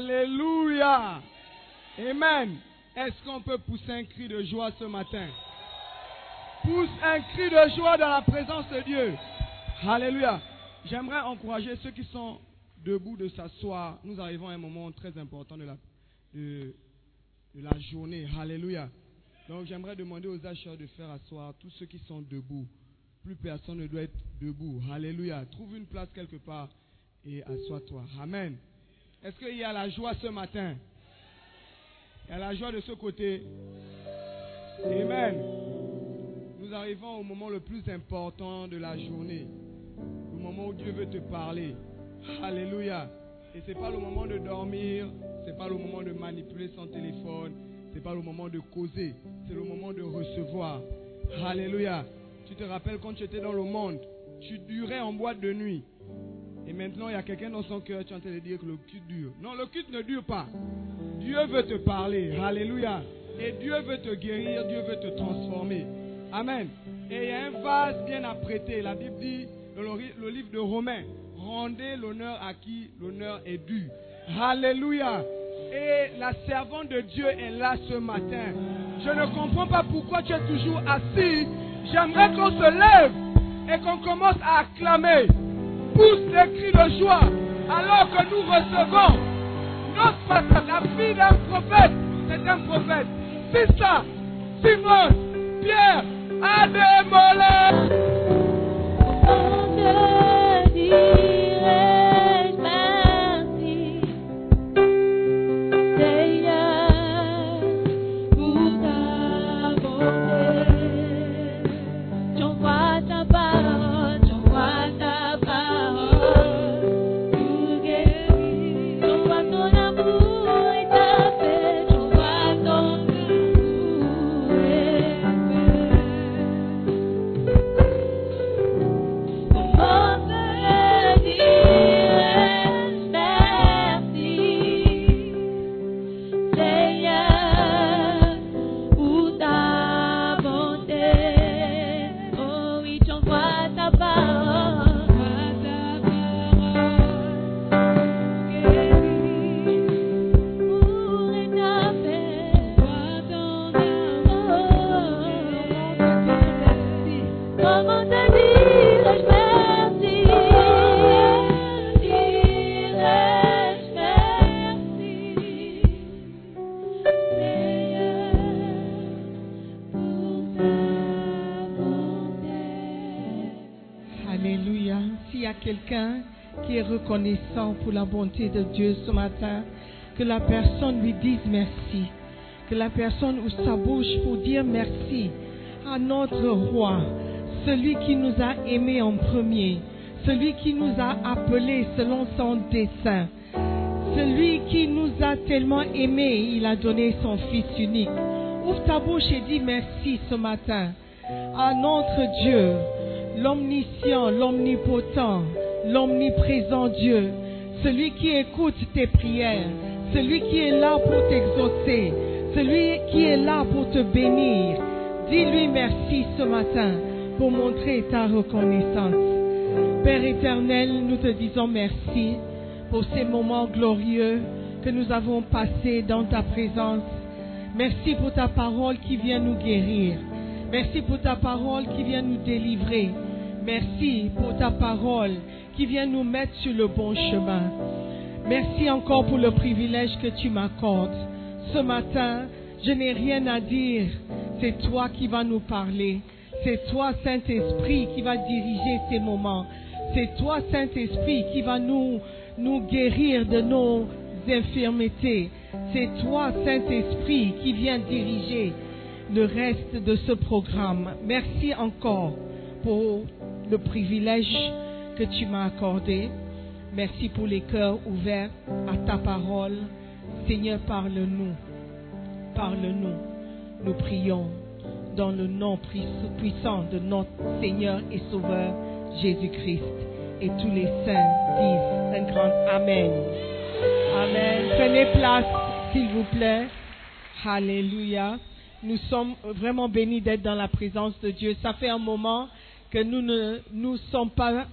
Alléluia. Amen. Est-ce qu'on peut pousser un cri de joie ce matin? Pousse un cri de joie dans la présence de Dieu. Alléluia. J'aimerais encourager ceux qui sont debout de s'asseoir. Nous arrivons à un moment très important de la, de, la journée. Alléluia. Donc j'aimerais demander aux acheteurs de faire asseoir tous ceux qui sont debout. Plus personne ne doit être debout. Alléluia. Trouve une place quelque part et assois-toi. Amen. Est-ce qu'il y a la joie ce matin? Il y a la joie de ce côté. Amen. Nous arrivons au moment le plus important de la journée. Le moment où Dieu veut te parler. Alléluia. Et ce n'est pas le moment de dormir. Ce n'est pas le moment de manipuler son téléphone. Ce n'est pas le moment de causer. C'est le moment de recevoir. Alléluia. Tu te rappelles quand tu étais dans le monde, tu durais en boîte de nuit. Et maintenant, il y a quelqu'un dans son cœur, tu es en train de dire que le culte dure. Non, le culte ne dure pas. Dieu veut te parler. Alléluia. Et Dieu veut te guérir, Dieu veut te transformer. Amen. Et il y a un vase bien apprêté. La Bible dit, dans le, livre de Romains, rendez l'honneur à qui l'honneur est dû. Alléluia. Et la servante de Dieu est là ce matin. Je ne comprends pas pourquoi tu es toujours assis. J'aimerais qu'on se lève et qu'on commence à acclamer. Pousse des cris de joie alors que nous recevons notre la fille d'un prophète. C'est un prophète. C'est ça. Simon, Pierre, Adémolé. Reconnaissant pour la bonté de Dieu ce matin, que la personne lui dise merci, que la personne ouvre sa bouche pour dire merci à notre roi, celui qui nous a aimés en premier, celui qui nous a appelés selon son dessein, celui qui nous a tellement aimés, il a donné son Fils unique. Ouvre ta bouche et dis merci ce matin à notre Dieu, l'omniscient, l'omnipotent, l'omniprésent Dieu, celui qui écoute tes prières, celui qui est là pour t'exaucer, celui qui est là pour te bénir. Dis-lui merci ce matin pour montrer ta reconnaissance. Père éternel, nous te disons merci pour ces moments glorieux que nous avons passés dans ta présence. Merci pour ta parole qui vient nous guérir. Merci pour ta parole qui vient nous délivrer. Merci pour ta parole qui vient nous mettre sur le bon chemin. Merci encore pour le privilège que tu m'accordes. Ce matin, je n'ai rien à dire. C'est toi qui vas nous parler. C'est toi, Saint-Esprit, qui va diriger ces moments. C'est toi, Saint-Esprit, qui va nous, guérir de nos infirmités. C'est toi, Saint-Esprit, qui vient diriger le reste de ce programme. Merci encore pour le privilège que tu m'as accordé. Merci pour les cœurs ouverts à ta parole. Seigneur, parle-nous. Parle-nous. Nous prions dans le nom puissant de notre Seigneur et Sauveur Jésus-Christ. Et tous les saints disent un grand Amen. Amen. Prenez place, s'il vous plaît. Alléluia. Nous sommes vraiment bénis d'être dans la présence de Dieu. Ça fait un moment que nous ne nous sommes pas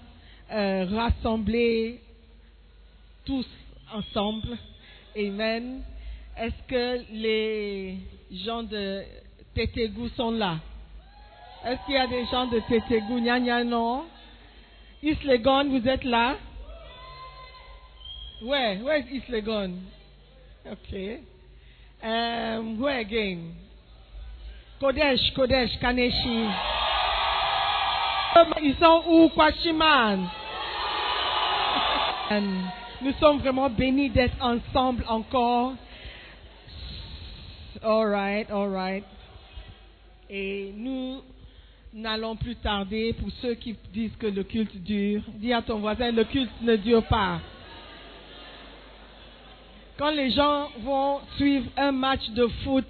euh, rassemblés tous ensemble. Amen. Est-ce que les gens de Tétégou sont là? Est-ce qu'il y a des gens de Tétégou? Nya non? Islegon, vous êtes là? Where? Where is Islegon? Okay. Um, where again? Kodesh, Kodesh, Kaneshi. Ils sont où, Kwashiman? And Nous sommes vraiment bénis d'être ensemble encore. All right, all right. Et nous n'allons plus tarder pour ceux qui disent que le culte dure. Dis à ton voisin, le culte ne dure pas. Quand les gens vont suivre un match de foot,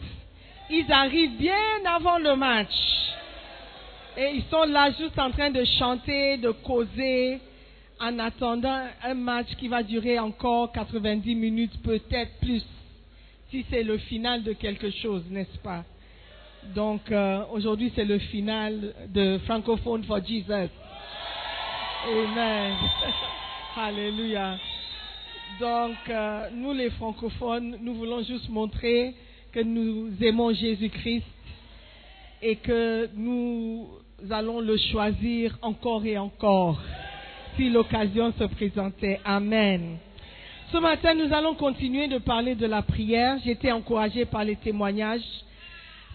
ils arrivent bien avant le match. Et ils sont là juste en train de chanter, de causer, en attendant un match qui va durer encore 90 minutes, peut-être plus, si c'est le final de quelque chose, n'est-ce pas? Donc euh, aujourd'hui, c'est le final de Francophone for Jesus. Amen. Alléluia. Donc, euh, nous les francophones, nous voulons juste montrer que nous aimons Jésus-Christ et que nous allons le choisir encore et encore si l'occasion se présentait. Amen. Ce matin, nous allons continuer de parler de la prière. Été encouragée par les témoignages.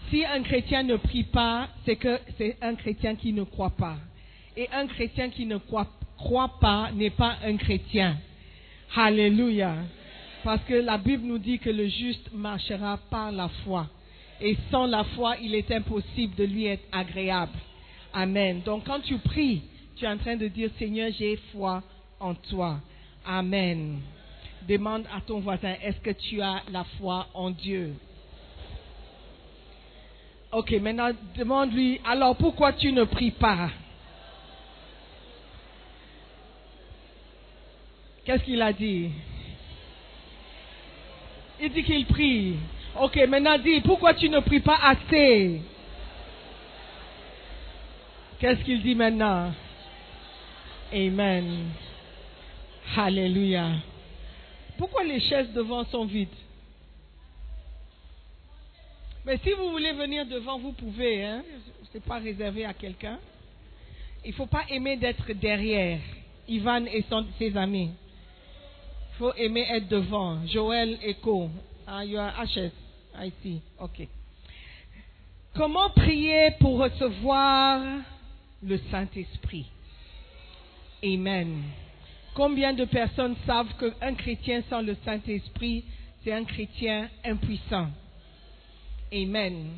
Si un chrétien ne prie pas, c'est que c'est un chrétien qui ne croit pas. Et un chrétien qui ne croit, croit pas n'est pas un chrétien. Alléluia. Parce que la Bible nous dit que le juste marchera par la foi. Et sans la foi, il est impossible de lui être agréable. Amen. Donc quand tu pries, tu es en train de dire, Seigneur, j'ai foi en toi. Amen. Demande à ton voisin, est-ce que tu as la foi en Dieu? Ok, maintenant demande-lui, alors pourquoi tu ne pries pas? Qu'est-ce qu'il a dit? Il dit qu'il prie. Ok, maintenant dis, pourquoi tu ne pries pas assez? Qu'est-ce qu'il dit maintenant? Amen. Alléluia. Pourquoi les chaises devant sont vides? Mais si vous voulez venir devant, vous pouvez. Hein? Ce n'est pas réservé à quelqu'un. Il ne faut pas aimer d'être derrière. Ivan et ses amis. Faut aimer être devant. Joël Echo. Ah, you are Ashes. I see. OK. Comment prier pour recevoir le Saint-Esprit? Amen. Combien de personnes savent qu'un chrétien sans le Saint-Esprit, c'est un chrétien impuissant? Amen.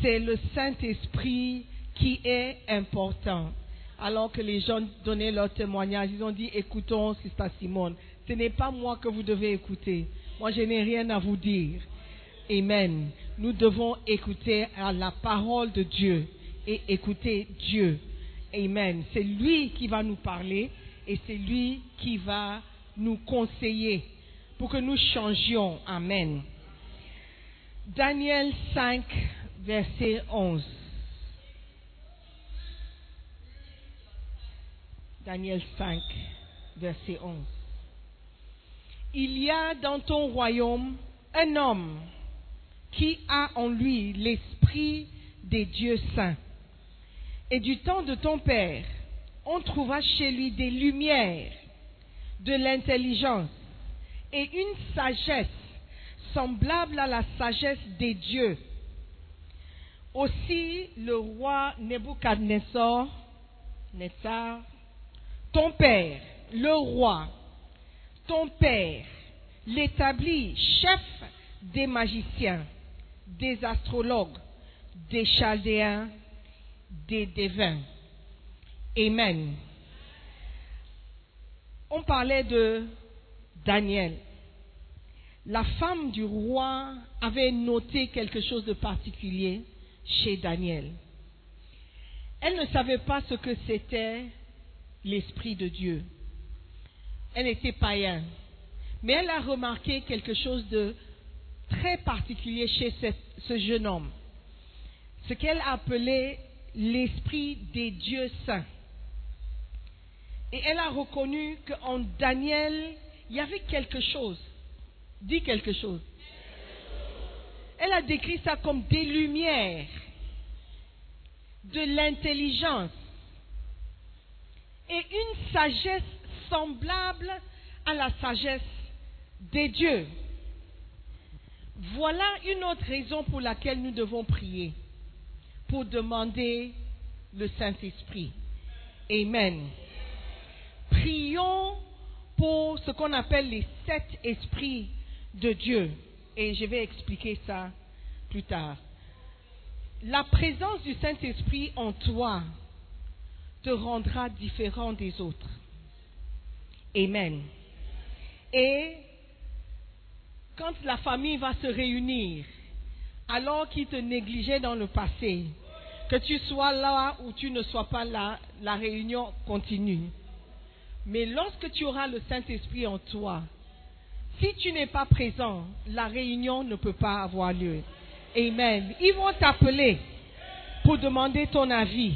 C'est le Saint-Esprit qui est important. Alors que les gens donnaient leur témoignage, ils ont dit, écoutons Sister Simone. Ce n'est pas moi que vous devez écouter. Moi, je n'ai rien à vous dire. Amen. Nous devons écouter à la parole de Dieu et écouter Dieu. Amen. C'est lui qui va nous parler et c'est lui qui va nous conseiller pour que nous changions. Amen. Daniel 5, verset 11. Daniel 5, verset 11. Il y a dans ton royaume un homme qui a en lui l'esprit des dieux saints. Et du temps de ton Père, on trouva chez lui des lumières, de l'intelligence et une sagesse semblable à la sagesse des dieux. Aussi le roi Nebuchadnezzar, Nezzar, ton père, le roi, ton père, l'établit chef des magiciens, des astrologues, des chaldéens, des devins. Amen. On parlait de Daniel. La femme du roi avait noté quelque chose de particulier chez Daniel. Elle ne savait pas ce que c'était l'Esprit de Dieu. Elle était païenne. Mais elle a remarqué quelque chose de très particulier chez ce, jeune homme. Ce qu'elle appelait l'Esprit des dieux saints. Et elle a reconnu qu'en Daniel, il y avait quelque chose Dis quelque chose. Elle a décrit ça comme des lumières, de l'intelligence et une sagesse semblable à la sagesse des dieux. Voilà une autre raison pour laquelle nous devons prier, pour demander le Saint-Esprit. Amen. Prions pour ce qu'on appelle les sept esprits de Dieu. Et je vais expliquer ça plus tard. La présence du Saint-Esprit en toi te rendra différent des autres. Amen. Et quand la famille va se réunir, alors qu'ils te négligeaient dans le passé, que tu sois là ou tu ne sois pas là, la réunion continue. Mais lorsque tu auras le Saint-Esprit en toi, si tu n'es pas présent, la réunion ne peut pas avoir lieu. Amen. Ils vont t'appeler pour demander ton avis.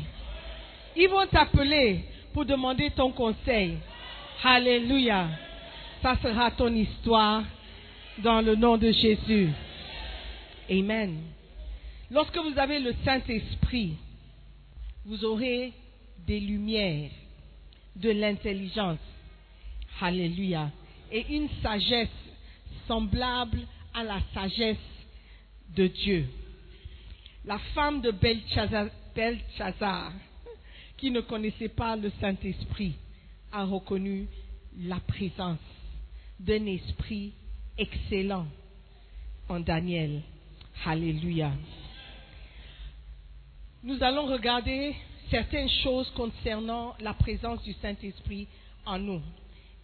Ils vont t'appeler pour demander ton conseil. Alléluia. Ça sera ton histoire dans le nom de Jésus. Amen. Lorsque vous avez le Saint-Esprit, vous aurez des lumières, de l'intelligence. Alléluia. Et une sagesse semblable à la sagesse de Dieu. La femme de Belshazzar, qui ne connaissait pas le Saint-Esprit, a reconnu la présence d'un esprit excellent en Daniel. Alléluia. Nous allons regarder certaines choses concernant la présence du Saint-Esprit en nous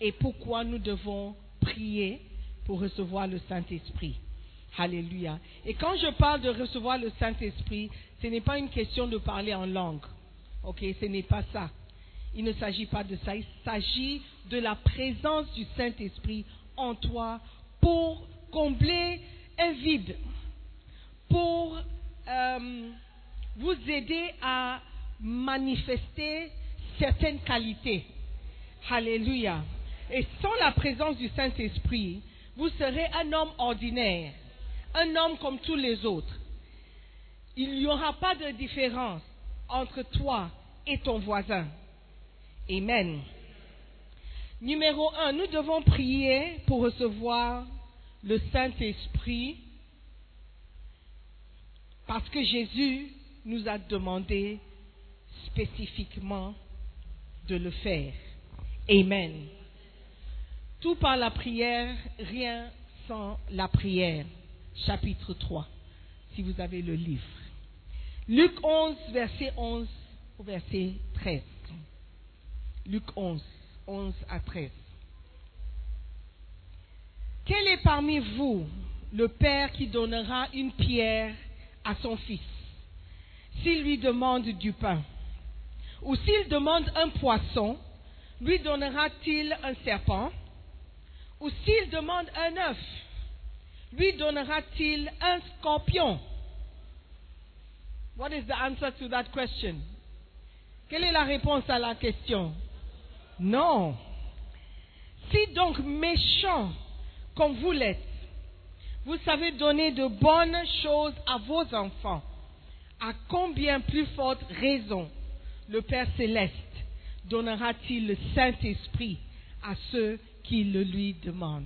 et pourquoi nous devons prier pour recevoir le Saint-Esprit. Alléluia. Et quand je parle de recevoir le Saint-Esprit, ce n'est pas une question de parler en langue. Ok, ce n'est pas ça. Il ne s'agit pas de ça. Il s'agit de la présence du Saint-Esprit en toi pour combler un vide, pour euh, vous aider à manifester certaines qualités. Alléluia. Et sans la présence du Saint-Esprit, vous serez un homme ordinaire, un homme comme tous les autres. Il n'y aura pas de différence entre toi et ton voisin. Amen. Numéro un, nous devons prier pour recevoir le Saint-Esprit parce que Jésus nous a demandé spécifiquement de le faire. Amen. Tout par la prière, rien sans la prière. Chapitre 3, si vous avez le livre. Luc 11, verset 11 au verset 13. Luc 11, 11 à 13. Quel est parmi vous le Père qui donnera une pierre à son fils s'il lui demande du pain? Ou s'il demande un poisson, lui donnera-t-il un serpent? Ou s'il demande un œuf, lui donnera-t-il un scorpion? What is the answer to that question? Quelle est la réponse à la question? Non. Si donc méchant comme vous l'êtes, vous savez donner de bonnes choses à vos enfants, à combien plus forte raison le Père céleste donnera-t-il le Saint-Esprit à ceux qui le lui demandent?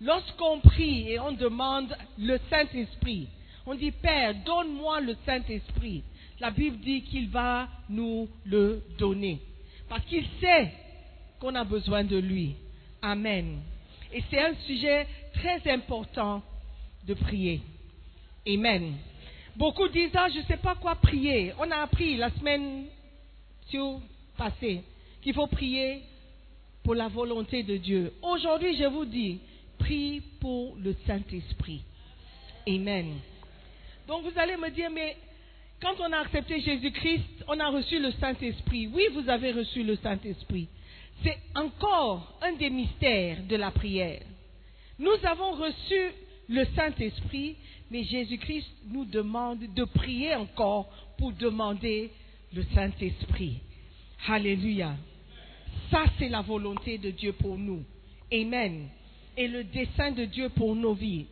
Lorsqu'on prie et on demande le Saint-Esprit, on dit Père, donne-moi le Saint-Esprit. La Bible dit qu'il va nous le donner. Parce qu'il sait qu'on a besoin de lui. Amen. Et c'est un sujet très important de prier. Amen. Beaucoup disent, ah, je ne sais pas quoi prier. On a appris la semaine passée qu'il faut prier pour la volonté de Dieu. Aujourd'hui, je vous dis, prie pour le Saint-Esprit. Amen. Donc vous allez me dire, mais quand on a accepté Jésus-Christ, on a reçu le Saint-Esprit. Oui, vous avez reçu le Saint-Esprit. C'est encore un des mystères de la prière. Nous avons reçu le Saint-Esprit, mais Jésus-Christ nous demande de prier encore pour demander le Saint-Esprit. Alléluia. Ça, c'est la volonté de Dieu pour nous. Amen. et le dessein de Dieu pour nos vies,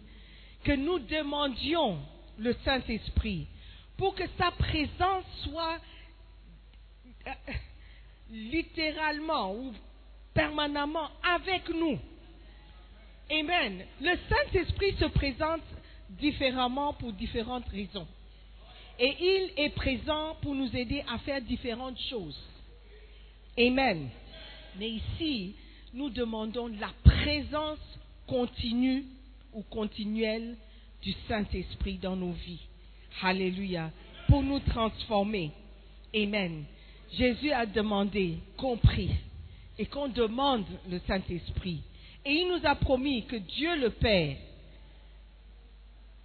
que nous demandions le Saint-Esprit pour que sa présence soit euh, littéralement ou permanemment avec nous. Amen. Le Saint-Esprit se présente différemment pour différentes raisons. Et il est présent pour nous aider à faire différentes choses. Amen. Mais ici, nous demandons la présence continue ou continuelle du Saint-Esprit dans nos vies. Alléluia. Pour nous transformer. Amen. Jésus a demandé, compris, et qu'on demande le Saint-Esprit. Et il nous a promis que Dieu le Père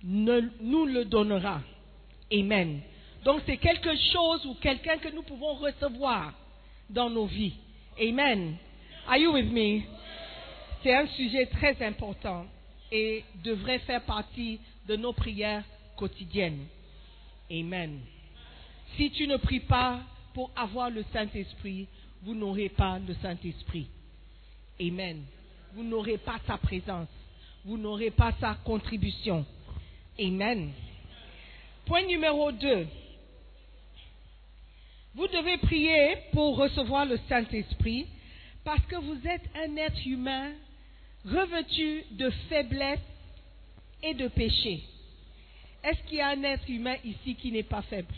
nous le donnera. Amen. Donc c'est quelque chose ou quelqu'un que nous pouvons recevoir dans nos vies. Amen. Are you with me? C'est un sujet très important et devrait faire partie de nos prières quotidiennes. Amen. Si tu ne pries pas pour avoir le Saint-Esprit, vous n'aurez pas le Saint-Esprit. Amen. Vous n'aurez pas sa présence. Vous n'aurez pas sa contribution. Amen. Point numéro 2. Vous devez prier pour recevoir le Saint-Esprit parce que vous êtes un être humain revêtu de faiblesse et de péché. Est-ce qu'il y a un être humain ici qui n'est pas faible?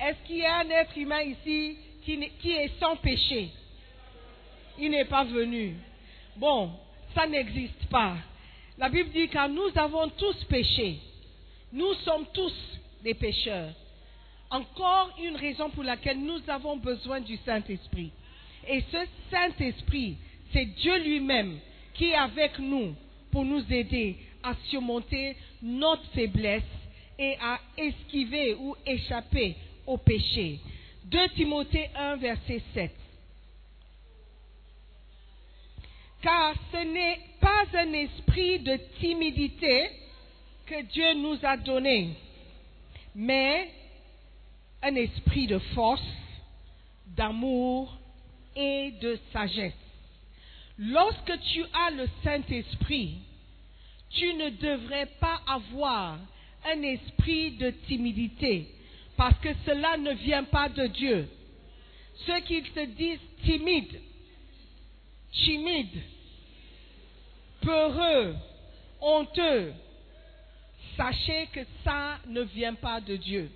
Est-ce qu'il y a un être humain ici qui, est sans péché? Il n'est pas venu. Bon, ça n'existe pas. La Bible dit car nous avons tous péché. Nous sommes tous des pécheurs. Encore une raison pour laquelle nous avons besoin du Saint-Esprit. Et ce Saint-Esprit, c'est Dieu lui-même qui est avec nous pour nous aider à surmonter notre faiblesse et à esquiver ou échapper au péché. 2 Timothée 1, verset 7. Car ce n'est pas un esprit de timidité que Dieu nous a donné, mais un esprit de force, d'amour et de sagesse. Lorsque tu as le Saint-Esprit, tu ne devrais pas avoir un esprit de timidité, parce que cela ne vient pas de Dieu. Ceux qui se disent timides, timides, peureux, honteux, sachez que ça ne vient pas de Dieu.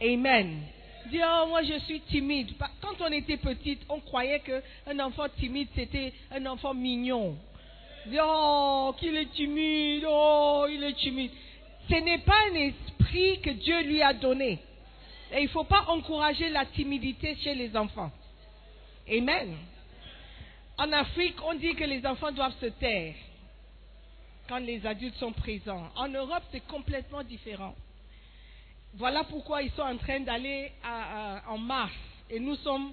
Amen. Dis, oh, moi je suis timide. Quand on était petite, on croyait qu'un enfant timide, c'était un enfant mignon. Dis, oh, qu'il est timide, oh, il est timide. Ce n'est pas un esprit que Dieu lui a donné. Et il ne faut pas encourager la timidité chez les enfants. Amen. En Afrique, on dit que les enfants doivent se taire quand les adultes sont présents. En Europe, c'est complètement différent. Voilà pourquoi ils sont en train d'aller en mars. Et nous sommes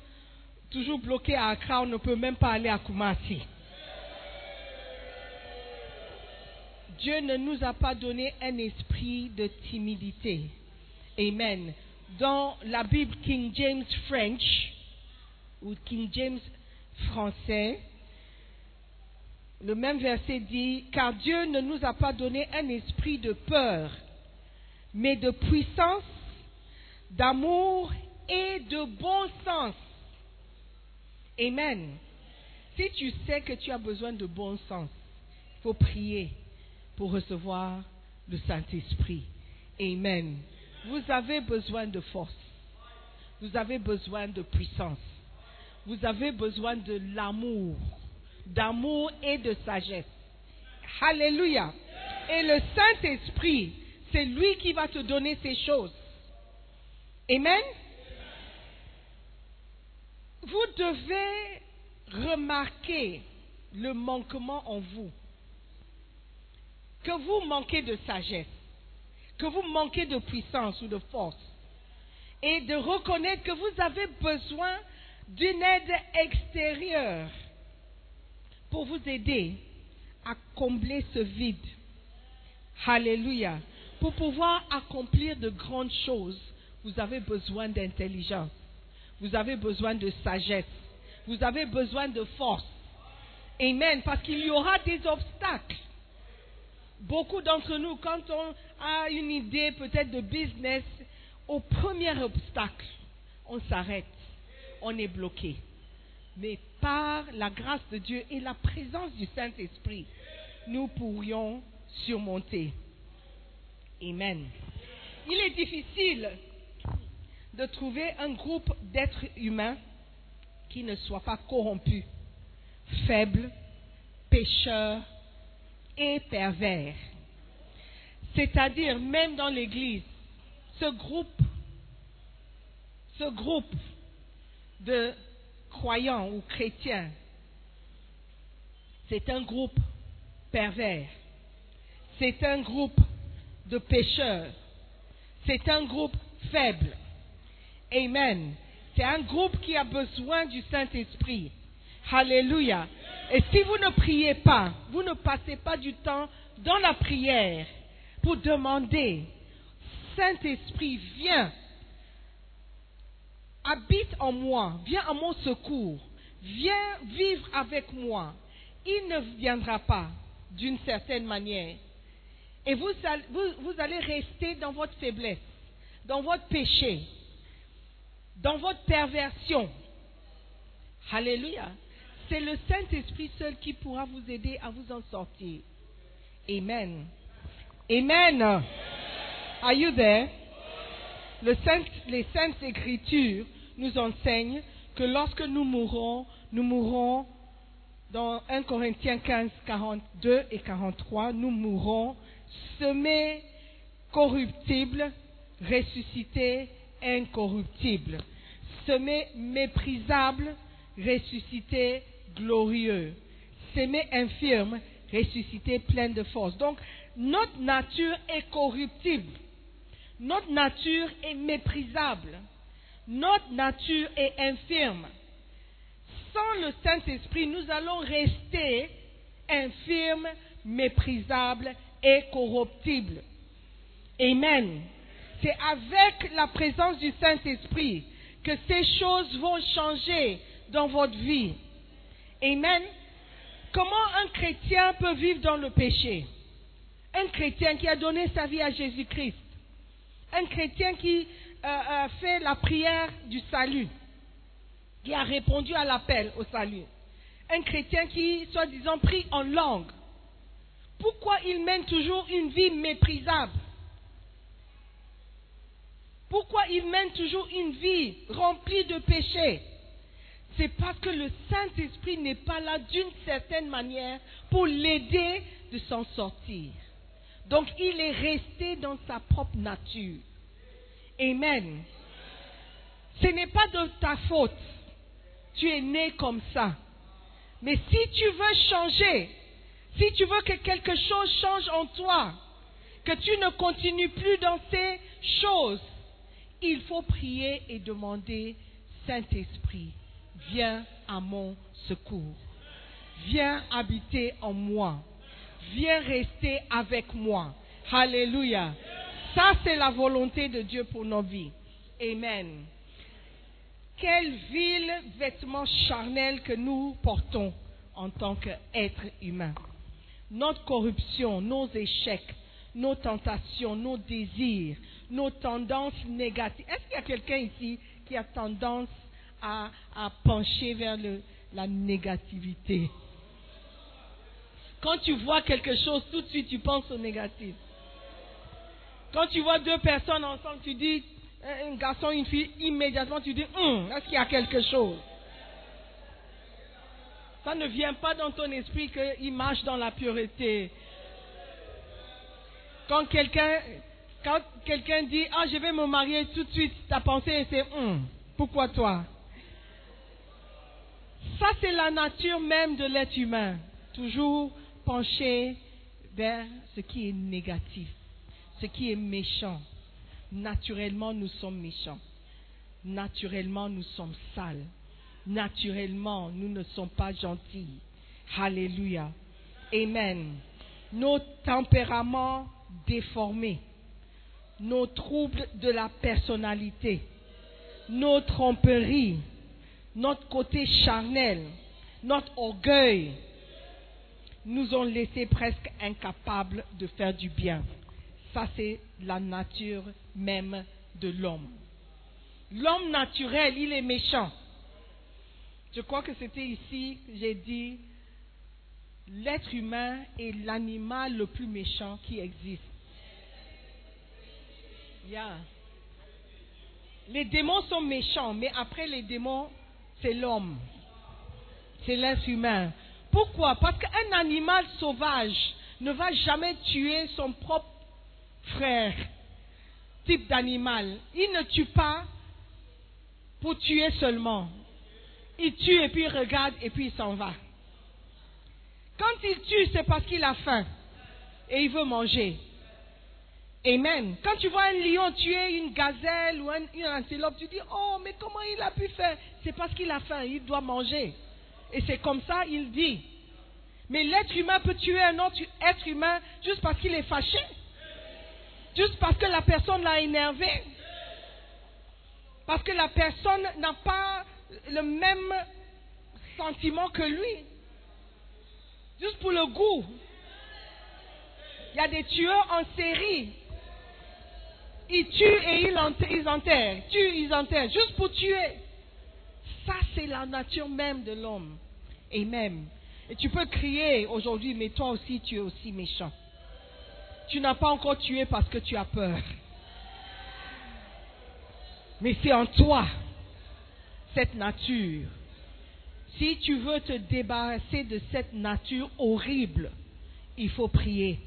toujours bloqués à Accra, on ne peut même pas aller à Kumasi. Dieu ne nous a pas donné un esprit de timidité. Amen. Dans la Bible King James French, ou King James français, le même verset dit, car Dieu ne nous a pas donné un esprit de peur, mais de puissance, d'amour et de bon sens. Amen. Si tu sais que tu as besoin de bon sens, il faut prier pour recevoir le Saint-Esprit. Amen. Vous avez besoin de force. Vous avez besoin de puissance. Vous avez besoin de l'amour. D'amour et de sagesse. Alléluia. Et le Saint-Esprit, c'est lui qui va te donner ces choses. Amen? Vous devez remarquer le manquement en vous. Que vous manquez de sagesse, que vous manquez de puissance ou de force. Et de reconnaître que vous avez besoin d'une aide extérieure pour vous aider à combler ce vide. Alléluia. Pour pouvoir accomplir de grandes choses, vous avez besoin d'intelligence. Vous avez besoin de sagesse. Vous avez besoin de force. Amen. Parce qu'il y aura des obstacles. Beaucoup d'entre nous, quand on a une idée peut-être de business, au premier obstacle, on s'arrête, on est bloqué. Mais par la grâce de Dieu et la présence du Saint-Esprit, nous pourrions surmonter. Amen. Il est difficile de trouver un groupe d'êtres humains qui ne soit pas corrompu, faible, pécheur et pervers. C'est-à-dire, même dans l'Église, ce groupe, ce groupe de croyants ou chrétiens, c'est un groupe pervers. C'est un groupe de pécheurs. C'est un groupe faible. Amen. C'est un groupe qui a besoin du Saint-Esprit. Alléluia. Et si vous ne priez pas, vous ne passez pas du temps dans la prière pour demander, Saint-Esprit, viens, habite en moi, viens à mon secours, viens vivre avec moi. Il ne viendra pas d'une certaine manière. Et vous, allez rester dans votre faiblesse, dans votre péché, dans votre perversion. Alléluia. C'est le Saint-Esprit seul qui pourra vous aider à vous en sortir. Amen. Amen. Are you there? les Saintes Écritures nous enseignent que lorsque nous mourrons, nous mourrons dans 1 Corinthiens 15, 42 et 43, nous mourrons semés corruptibles, ressuscités incorruptibles, semés méprisables, ressuscités glorieux, semés infirmes, ressuscités pleins de force. Donc, notre nature est corruptible. Notre nature est méprisable. Notre nature est infirme. Sans le Saint-Esprit, nous allons rester infirmes, méprisables et corruptibles. Amen. C'est avec la présence du Saint-Esprit que ces choses vont changer dans votre vie. Amen. Comment un chrétien peut vivre dans le péché? Un chrétien qui a donné sa vie à Jésus-Christ. Un chrétien qui euh, euh, fait la prière du salut, qui a répondu à l'appel au salut. Un chrétien qui, soi-disant, prie en langue. Pourquoi il mène toujours une vie méprisable? Pourquoi il mène toujours une vie remplie de péchés? C'est parce que le Saint-Esprit n'est pas là d'une certaine manière pour l'aider de s'en sortir. Donc il est resté dans sa propre nature. Amen. Ce n'est pas de ta faute. Tu es né comme ça. Mais si tu veux changer, si tu veux que quelque chose change en toi, que tu ne continues plus dans ces choses, il faut prier et demander Saint-Esprit viens à mon secours. Viens habiter en moi. Viens rester avec moi. Alléluia. Ça, c'est la volonté de Dieu pour nos vies. Amen. Quel vil vêtement charnel que nous portons en tant qu'êtres humains. Notre corruption, nos échecs, nos tentations, nos désirs, nos tendances négatives. Est-ce qu'il y a quelqu'un ici qui a tendance à, pencher vers la négativité? Quand tu vois quelque chose, tout de suite tu penses au négatif. Quand tu vois deux personnes ensemble, tu dis, un garçon, une fille, immédiatement tu dis, hum, est-ce qu'il y a quelque chose? Ça ne vient pas dans ton esprit qu'il marche dans la pureté. Quand quelqu'un quand quelqu'un dit, ah, je vais me marier, tout de suite, ta pensée c'est, hum, pourquoi toi? Ça, c'est la nature même de l'être humain. Toujours penché vers ce qui est négatif, ce qui est méchant. Naturellement, nous sommes méchants. Naturellement, nous sommes sales. Naturellement, nous ne sommes pas gentils. Alléluia. Amen. Nos tempéraments déformés, nos troubles de la personnalité, nos tromperies, notre côté charnel, notre orgueil, nous ont laissés presque incapables de faire du bien. Ça, c'est la nature même de l'homme. L'homme naturel, il est méchant. Je crois que c'était ici que j'ai dit, l'être humain est l'animal le plus méchant qui existe. Les démons sont méchants, mais après les démons, c'est l'homme. C'est l'être humain. Pourquoi? Parce qu'un animal sauvage ne va jamais tuer son propre frère, type d'animal. Il ne tue pas pour tuer seulement. Il tue et puis il regarde et puis il s'en va. Quand il tue, c'est parce qu'il a faim et il veut manger. Amen. Quand tu vois un lion tuer une gazelle ou un, une antilope, tu dis, oh, mais comment il a pu faire? C'est parce qu'il a faim, il doit manger. Et c'est comme ça, il dit. Mais l'être humain peut tuer un autre être humain juste parce qu'il est fâché. Juste parce que la personne l'a énervé. Parce que la personne n'a pas le même sentiment que lui. Juste pour le goût. Il y a des tueurs en série. Ils tuent et ils enterrent. Tuent, ils enterrent. Juste pour tuer. Ça, c'est la nature même de l'homme. Et même. Et tu peux crier aujourd'hui, mais toi aussi, tu es aussi méchant. Tu n'as pas encore tué parce que tu as peur. Mais c'est en toi, cette nature. Si tu veux te débarrasser de cette nature horrible, il faut prier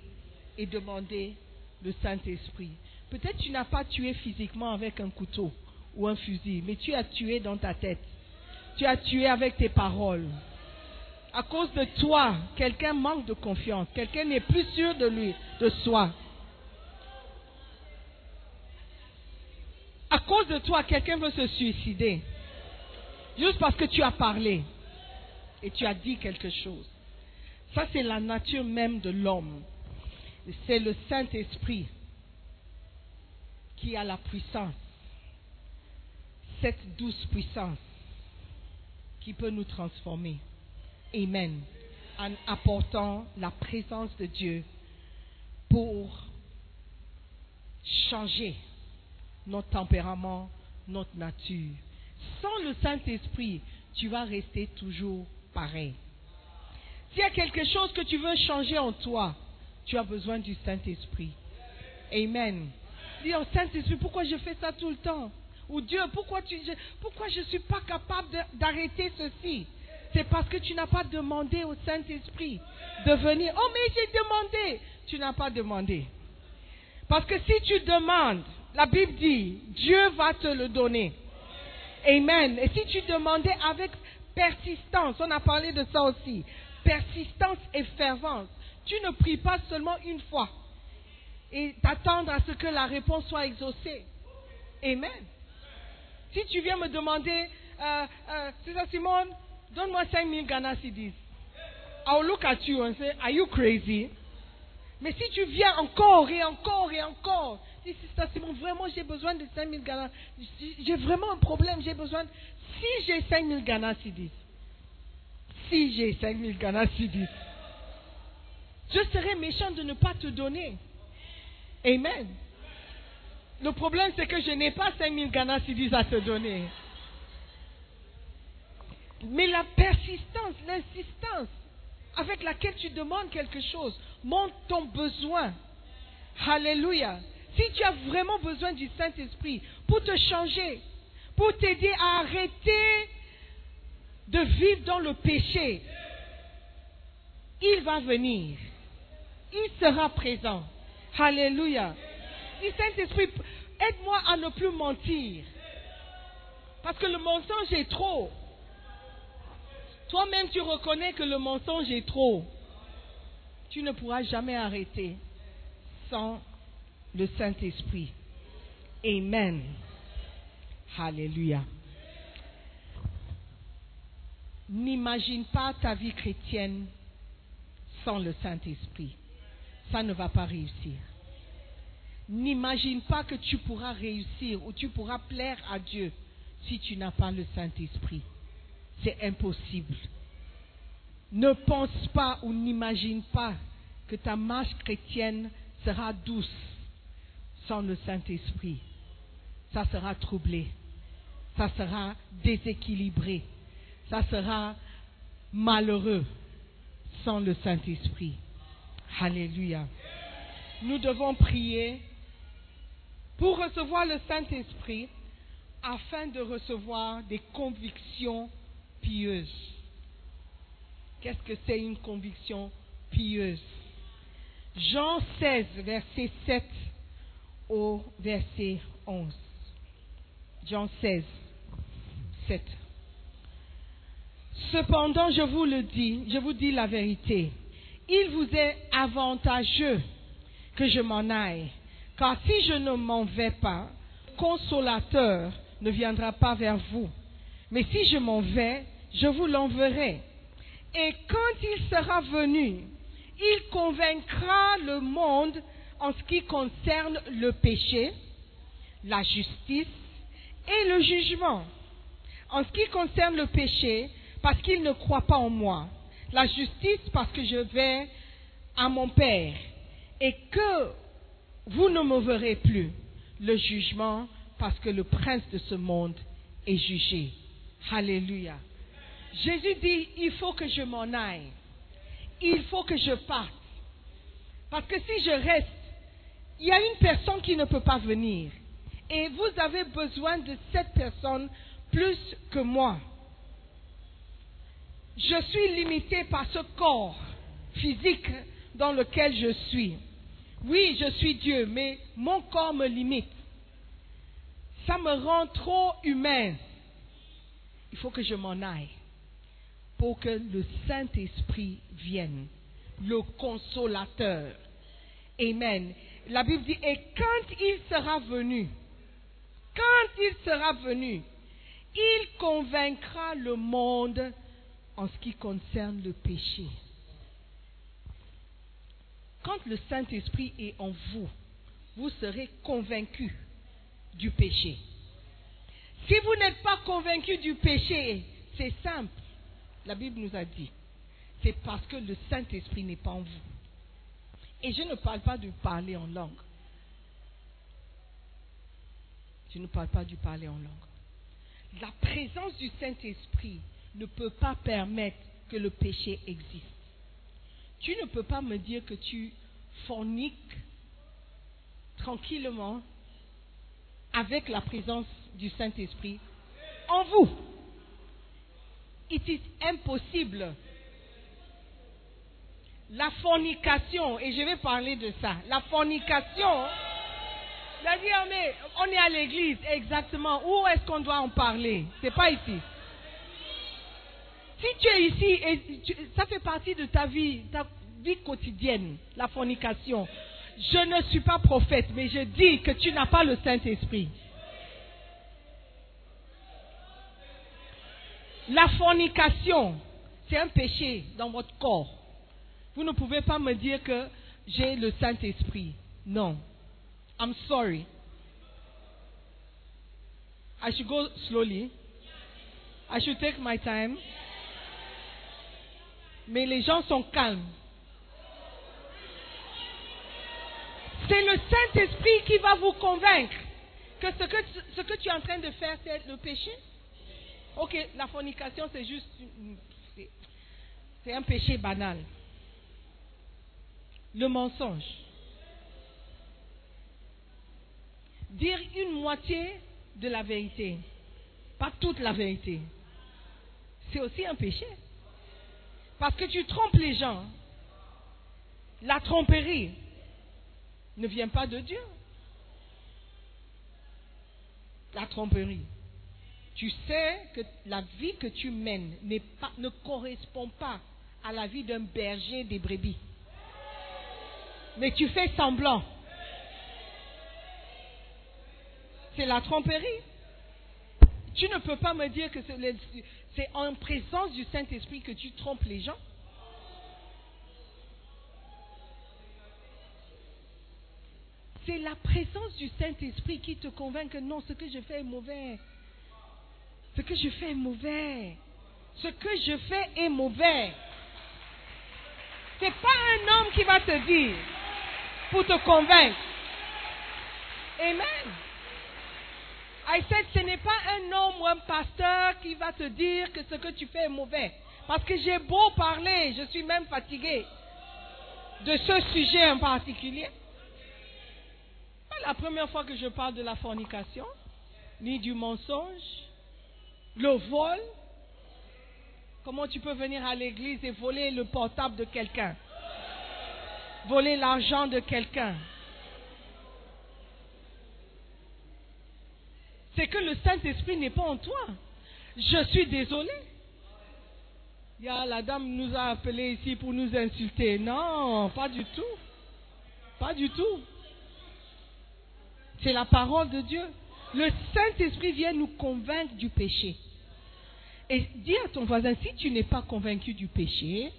et demander le Saint-Esprit. Peut-être tu n'as pas tué physiquement avec un couteau ou un fusil, mais tu as tué dans ta tête. Tu as tué avec tes paroles. À cause de toi, quelqu'un manque de confiance, quelqu'un n'est plus sûr de lui, de soi. À cause de toi, quelqu'un veut se suicider. Juste parce que tu as parlé et tu as dit quelque chose. Ça, c'est la nature même de l'homme. C'est le Saint-Esprit qui a la puissance, cette douce puissance qui peut nous transformer. Amen. En apportant la présence de Dieu pour changer notre tempérament, notre nature. Sans le Saint-Esprit, tu vas rester toujours pareil. S'il y a quelque chose que tu veux changer en toi, tu as besoin du Saint-Esprit. Amen. Dis au Saint-Esprit, pourquoi je fais ça tout le temps? Ou Dieu, pourquoi, tu, pourquoi je ne suis pas capable d'arrêter ceci? C'est parce que tu n'as pas demandé au Saint-Esprit de venir. Oh, mais j'ai demandé. Tu n'as pas demandé. Parce que si tu demandes, la Bible dit, Dieu va te le donner. Amen. Et si tu demandais avec persistance, on a parlé de ça aussi, persistance et fervence, tu ne pries pas seulement une fois et t'attendre à ce que la réponse soit exaucée. Amen. Si tu viens me demander, euh, euh, Simone, donne-moi 5000 Ghana Cedis. I'll look at you and say, are you crazy? Mais si tu viens encore et encore et encore, si c'est ça Simone, vraiment j'ai besoin de 5000 Ghana, j'ai vraiment un problème, j'ai besoin, si j'ai 5000 Ghana Cedis, si j'ai 5000 Ghana Cedis, je serais méchant de ne pas te donner. Amen. Le problème, c'est que je n'ai pas 5000 Ghana Cedis à te donner. Mais la persistance, l'insistance avec laquelle tu demandes quelque chose montre ton besoin. Alléluia. Si tu as vraiment besoin du Saint-Esprit pour te changer, pour t'aider à arrêter de vivre dans le péché, il va venir. Il sera présent. Alléluia. Dis Saint-Esprit, aide-moi à ne plus mentir. Parce que le mensonge est trop. Toi-même, tu reconnais que le mensonge est trop. Tu ne pourras jamais arrêter sans le Saint-Esprit. Amen. Alléluia. N'imagine pas ta vie chrétienne sans le Saint-Esprit. Ça ne va pas réussir. N'imagine pas que tu pourras réussir ou tu pourras plaire à Dieu si tu n'as pas le Saint-Esprit. C'est impossible. ne pense pas ou n'imagine pas que ta marche chrétienne sera douce sans le Saint-Esprit. Ça sera troublé, ça sera déséquilibré, ça sera malheureux sans le Saint-Esprit. Alléluia. Nous devons prier pour recevoir le Saint-Esprit afin de recevoir des convictions pieuses. Qu'est-ce que c'est une conviction pieuse? Jean 16, verset 7 au verset 11. Jean 16, 7. Cependant, je vous le dis, je vous dis la vérité. Il vous est avantageux que je m'en aille, car si je ne m'en vais pas, consolateur ne viendra pas vers vous. Mais si je m'en vais, je vous l'enverrai. Et quand il sera venu, il convaincra le monde en ce qui concerne le péché, la justice et le jugement. En ce qui concerne le péché, parce qu'il ne croit pas en moi. La justice, parce que je vais à mon Père et que vous ne me verrez plus. Le jugement, parce que le prince de ce monde est jugé. Alléluia. Jésus dit, il faut que je m'en aille. Il faut que je parte. Parce que si je reste, il y a une personne qui ne peut pas venir. Et vous avez besoin de cette personne plus que moi. Je suis limité par ce corps physique dans lequel je suis. Oui, je suis Dieu, mais mon corps me limite. Ça me rend trop humain. Il faut que je m'en aille que le Saint-Esprit vienne, le consolateur. Amen. La Bible dit, et quand il sera venu, quand il sera venu, il convaincra le monde en ce qui concerne le péché. Quand le Saint-Esprit est en vous, vous serez convaincu du péché. Si vous n'êtes pas convaincu du péché, c'est simple. La Bible nous a dit, c'est parce que le Saint-Esprit n'est pas en vous. Et je ne parle pas de parler en langue. Je ne parle pas du parler en langue. La présence du Saint-Esprit ne peut pas permettre que le péché existe. Tu ne peux pas me dire que tu forniques tranquillement avec la présence du Saint-Esprit en vous. It is impossible. La fornication, et je vais parler de ça. La fornication, c'est-à-dire, mais on est à l'église, exactement. Où est-ce qu'on doit en parler? C'est pas ici. Si tu es ici et ça fait partie de ta vie, ta vie quotidienne, la fornication, je ne suis pas prophète, mais je dis que tu n'as pas le Saint-Esprit. La fornication, c'est un péché dans votre corps. Vous ne pouvez pas me dire que j'ai le Saint-Esprit. Non. I'm sorry. I should go slowly. I should take my time. Mais les gens sont calmes. C'est le Saint-Esprit qui va vous convaincre que ce, que ce que tu es en train de faire, c'est le péché. Ok, la fornication, c'est juste. C'est un péché banal. Le mensonge. Dire une moitié de la vérité, pas toute la vérité, c'est aussi un péché. Parce que tu trompes les gens. La tromperie ne vient pas de Dieu. La tromperie tu sais que la vie que tu mènes ne correspond pas à la vie d'un berger des brebis. Mais tu fais semblant. C'est la tromperie. Tu ne peux pas me dire que c'est en présence du Saint-Esprit que tu trompes les gens. C'est la présence du Saint-Esprit qui te convainc que non, ce que je fais est mauvais. Ce que je fais est mauvais. Ce que je fais est mauvais. C'est pas un homme qui va te dire pour te convaincre. Amen. I said, ce n'est pas un homme ou un pasteur qui va te dire que ce que tu fais est mauvais. Parce que j'ai beau parler, je suis même fatigué de ce sujet en particulier. Pas la première fois que je parle de la fornication, ni du mensonge, le vol. Comment tu peux venir à l'église et voler le portable de quelqu'un? Voler l'argent de quelqu'un C'est que le Saint-Esprit n'est pas en toi. Je suis désolé. Il y a, la dame nous a appelés ici pour nous insulter. Non, pas du tout. Pas du tout. C'est la parole de Dieu. Le Saint-Esprit vient nous convaincre du péché. Et dis à ton voisin, si tu n'es pas convaincu du péché,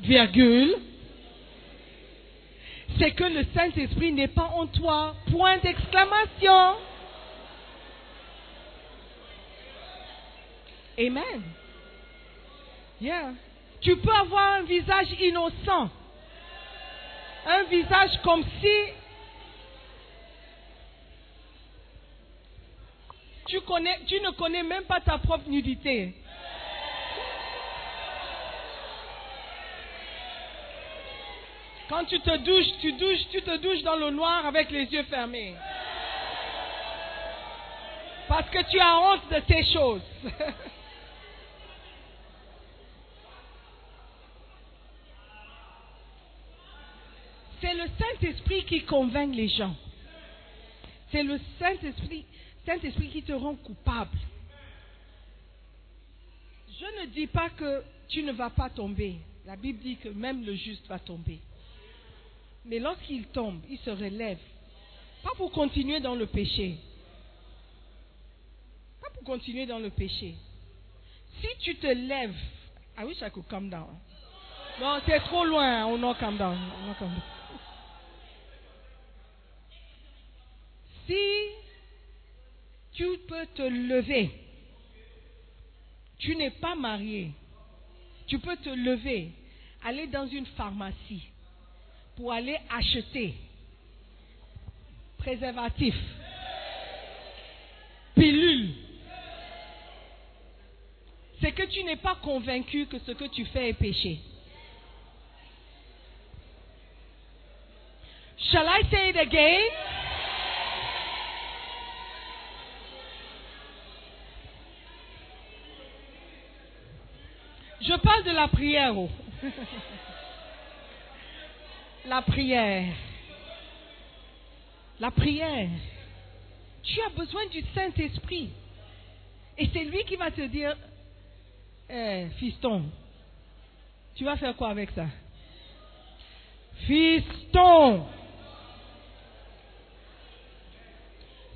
virgule, c'est que le Saint-Esprit n'est pas en toi. Point d'exclamation. Amen. Tu peux avoir un visage innocent. Un visage comme si tu, ne connais même pas ta propre nudité. Quand tu te douches, tu douches, tu te douches dans le noir avec les yeux fermés. Parce que tu as honte de ces choses. C'est le Saint-Esprit qui convainc les gens. C'est le Saint-Esprit Saint-Esprit qui te rend coupable. Je ne dis pas que tu ne vas pas tomber. La Bible dit que même le juste va tomber. Mais lorsqu'il tombe, il se relève. Pas pour continuer dans le péché. Pas pour continuer dans le péché. Si tu te lèves, I wish I could come down. Non, c'est trop loin. On not come down. On. Si tu peux te lever, tu n'es pas marié, tu peux te lever, aller dans une pharmacie pour aller acheter préservatif, pilule. C'est que tu n'es pas convaincu que ce que tu fais est péché. Shall I say it again? Parle de la prière. oh. la prière. La prière. Tu as besoin du Saint-Esprit. Et c'est lui qui va te dire, Eh, fiston, tu vas faire quoi avec ça? Fiston.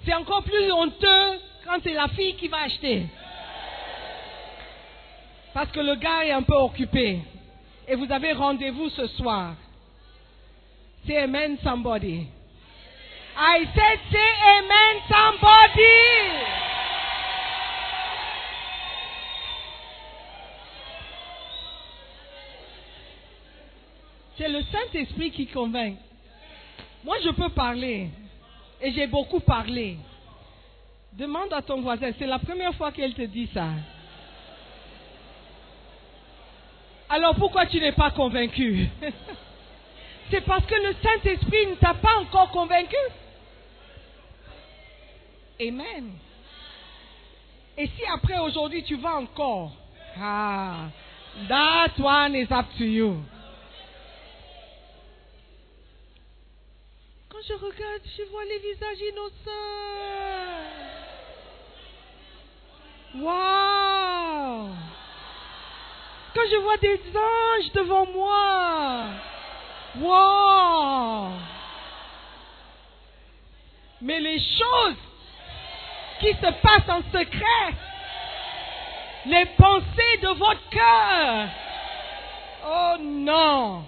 C'est encore plus honteux quand c'est la fille qui va acheter. Parce que le gars est un peu occupé. Et vous avez rendez-vous ce soir. Say amen somebody. I said say amen somebody. C'est le Saint-Esprit qui convainc. Moi, je peux parler. Et j'ai beaucoup parlé. Demande à ton voisin, c'est la première fois qu'elle te dit ça. Alors pourquoi tu n'es pas convaincu? C'est parce que le Saint-Esprit ne t'a pas encore convaincu. Amen. Et si après aujourd'hui tu vas encore, ah, that one is up to you. Quand je regarde, je vois les visages innocents. Wow! Quand je vois des anges devant moi. Wow! Mais les choses qui se passent en secret, les pensées de votre cœur, oh non!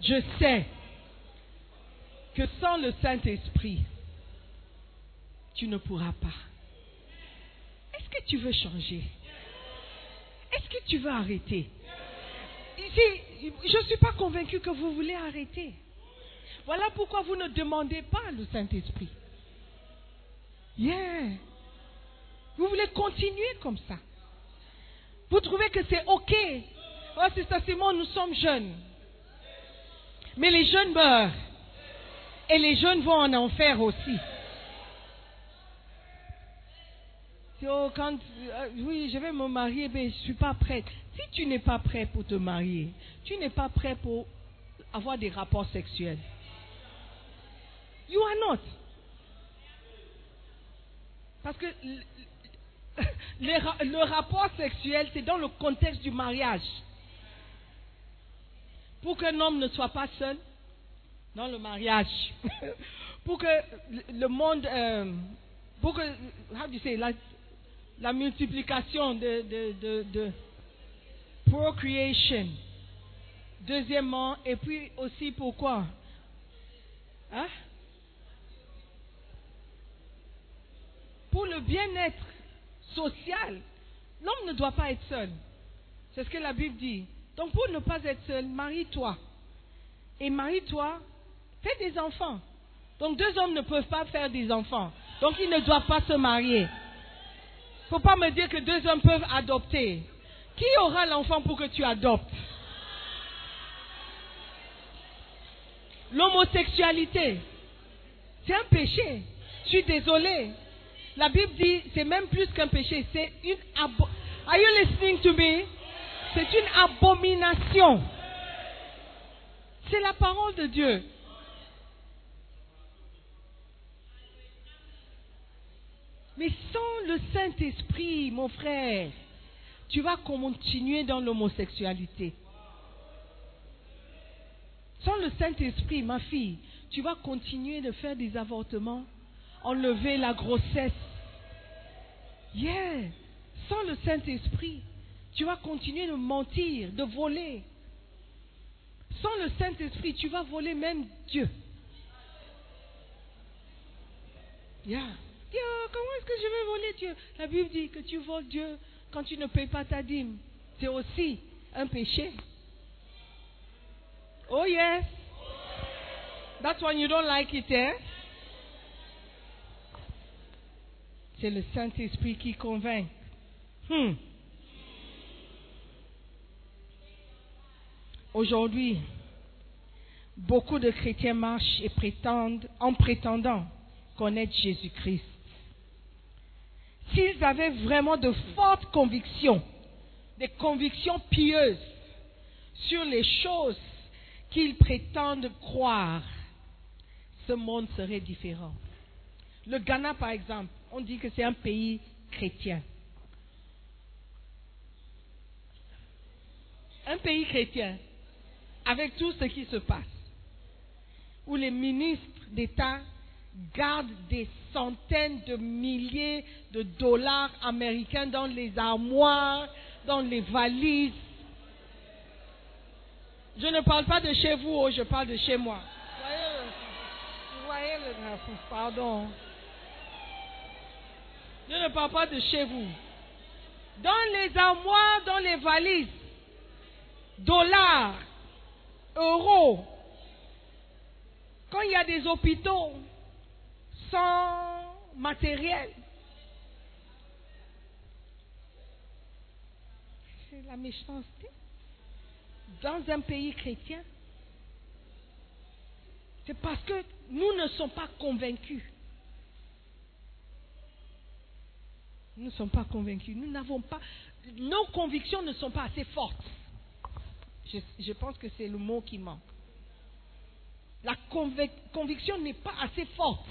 Je sais que sans le Saint-Esprit, tu ne pourras pas. Est-ce que tu veux changer? Est-ce que tu veux arrêter? Je ne suis pas convaincu que vous voulez arrêter. Voilà pourquoi vous ne demandez pas le Saint-Esprit. Yeah. Vous voulez continuer comme ça. Vous trouvez que c'est OK. Oh, c'est ça, Simon, nous sommes jeunes. Mais les jeunes meurent. Et les jeunes vont en enfer aussi. Oh, quand, euh, oui, je vais me marier, mais je ne suis pas prête. Si tu n'es pas prêt pour te marier, tu n'es pas prêt pour avoir des rapports sexuels. You are not. Parce que le, le, rapport sexuel, c'est dans le contexte du mariage. Pour qu'un homme ne soit pas seul dans le mariage. pour que le monde, euh, pour que, how do you say, la, la multiplication de, procreation. Deuxièmement, et puis aussi pourquoi? Hein? Pour le bien-être social, l'homme ne doit pas être seul. C'est ce que la Bible dit. Donc pour ne pas être seul, marie-toi. Et marie-toi, fais des enfants. Donc deux hommes ne peuvent pas faire des enfants. Donc ils ne doivent pas se marier. Faut pas me dire que deux hommes peuvent adopter. Qui aura l'enfant pour que tu adoptes? L'homosexualité, c'est un péché. Je suis désolé. La Bible dit, c'est même plus qu'un péché, c'est une abo Are you listening to me? C'est une abomination. C'est la parole de Dieu. Mais sans le Saint-Esprit, mon frère, tu vas continuer dans l'homosexualité. Sans le Saint-Esprit, ma fille, tu vas continuer de faire des avortements, enlever la grossesse. Yeah. Sans le Saint-Esprit, tu vas continuer de mentir, de voler. Sans le Saint-Esprit, tu vas voler même Dieu. Yeah. Comment est-ce que je vais voler Dieu? La Bible dit que tu voles Dieu quand tu ne payes pas ta dîme. C'est aussi un péché. Oh yes. That's why you don't like it, eh? C'est le Saint-Esprit qui convainc. Hmm. Aujourd'hui, beaucoup de chrétiens marchent et prétendent, en prétendant connaître Jésus-Christ. S'ils avaient vraiment de fortes convictions, des convictions pieuses sur les choses qu'ils prétendent croire, ce monde serait différent. Le Ghana, par exemple, on dit que c'est un pays chrétien. Un pays chrétien, avec tout ce qui se passe, où les ministres d'État gardent des centaines de milliers de dollars américains dans les armoires, dans les valises. Je ne parle pas de chez vous, oh, je parle de chez moi. Pardon. Je ne parle pas de chez vous. Dans les armoires, dans les valises, dollars, euros, quand il y a des hôpitaux matériel, c'est la méchanceté. Dans un pays chrétien, c'est parce que nous ne sommes pas convaincus. Nous ne sommes pas convaincus. Nous n'avons pas. Nos convictions ne sont pas assez fortes. Je, pense que c'est le mot qui manque. La convic- conviction n'est pas assez forte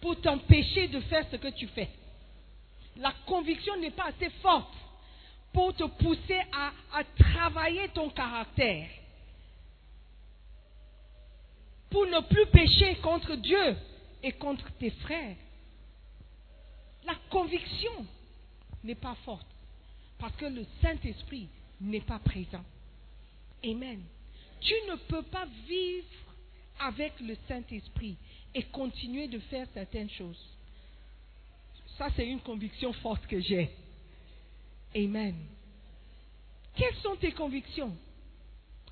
pour t'empêcher de faire ce que tu fais. La conviction n'est pas assez forte pour te pousser à, travailler ton caractère. Pour ne plus pécher contre Dieu et contre tes frères. La conviction n'est pas forte parce que le Saint-Esprit n'est pas présent. Amen. Tu ne peux pas vivre avec le Saint-Esprit et continuer de faire certaines choses. Ça, c'est une conviction forte que j'ai. Amen. Quelles sont tes convictions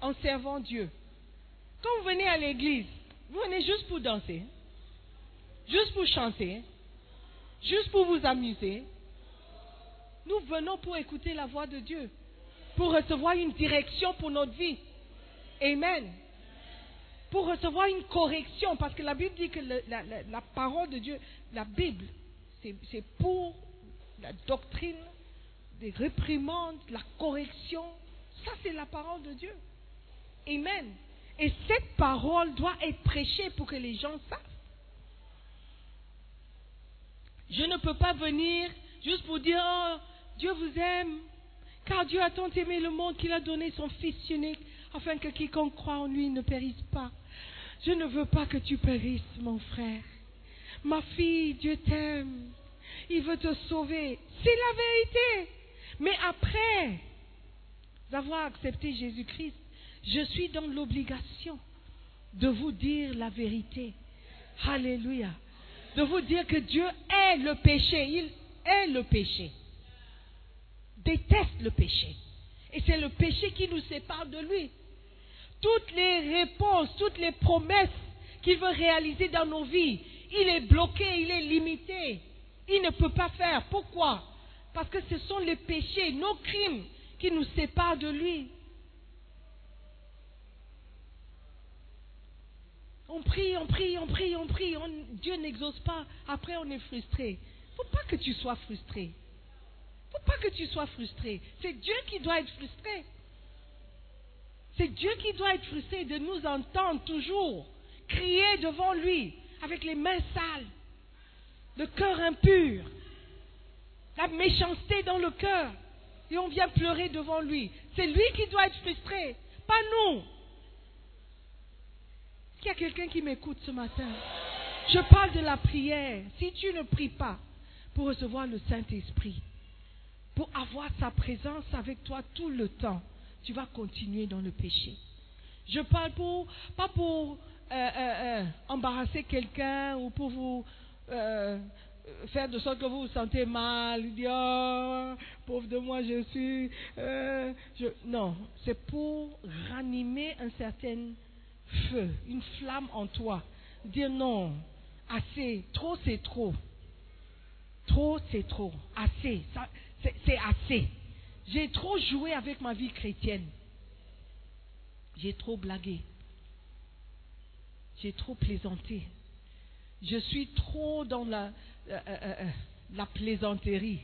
en servant Dieu? Quand vous venez à l'église, vous venez juste pour danser, juste pour chanter, juste pour vous amuser. Nous venons pour écouter la voix de Dieu, pour recevoir une direction pour notre vie. Amen. Pour recevoir une correction, parce que la Bible dit que la, parole de Dieu, la Bible, c'est c'est pour la doctrine, des réprimandes, la correction. Ça, c'est la parole de Dieu. Amen. Et cette parole doit être prêchée pour que les gens savent. Je ne peux pas venir juste pour dire, oh, Dieu vous aime, car Dieu a tant aimé le monde qu'il a donné son Fils unique, afin que quiconque croit en lui ne périsse pas. Je ne veux pas que tu périsses, mon frère. Ma fille, Dieu t'aime. Il veut te sauver. C'est la vérité. Mais après avoir accepté Jésus-Christ, je suis dans l'obligation de vous dire la vérité. Alléluia. De vous dire que Dieu est le péché. Il est le péché. Déteste le péché. Et c'est le péché qui nous sépare de lui. Toutes les réponses, toutes les promesses qu'il veut réaliser dans nos vies, il est bloqué, il est limité. Il ne peut pas faire. Pourquoi? Parce que ce sont les péchés, nos crimes qui nous séparent de lui. On prie, on prie, on prie, on prie. Dieu n'exauce pas. Après, on est frustré. faut pas que tu sois frustré. faut pas que tu sois frustré. C'est Dieu qui doit être frustré. C'est Dieu qui doit être frustré de nous entendre toujours crier devant lui avec les mains sales, le cœur impur, la méchanceté dans le cœur. Et on vient pleurer devant lui. C'est lui qui doit être frustré, pas nous. Est-ce y a quelqu'un qui m'écoute ce matin? Je parle de la prière. Si tu ne pries pas pour recevoir le Saint-Esprit, pour avoir sa présence avec toi tout le temps, tu vas continuer dans le péché. Je parle pas pour euh, euh, euh, embarrasser quelqu'un ou pour vous faire de sorte que vous vous sentez mal, dire oh, pauvre de moi je suis. Non, c'est pour ranimer un certain feu, une flamme en toi. Dire non, assez, trop c'est trop. Trop c'est trop, assez, c'est assez. J'ai trop joué avec ma vie chrétienne. J'ai trop blagué. J'ai trop plaisanté. Je suis trop dans la, euh, euh, euh, la plaisanterie.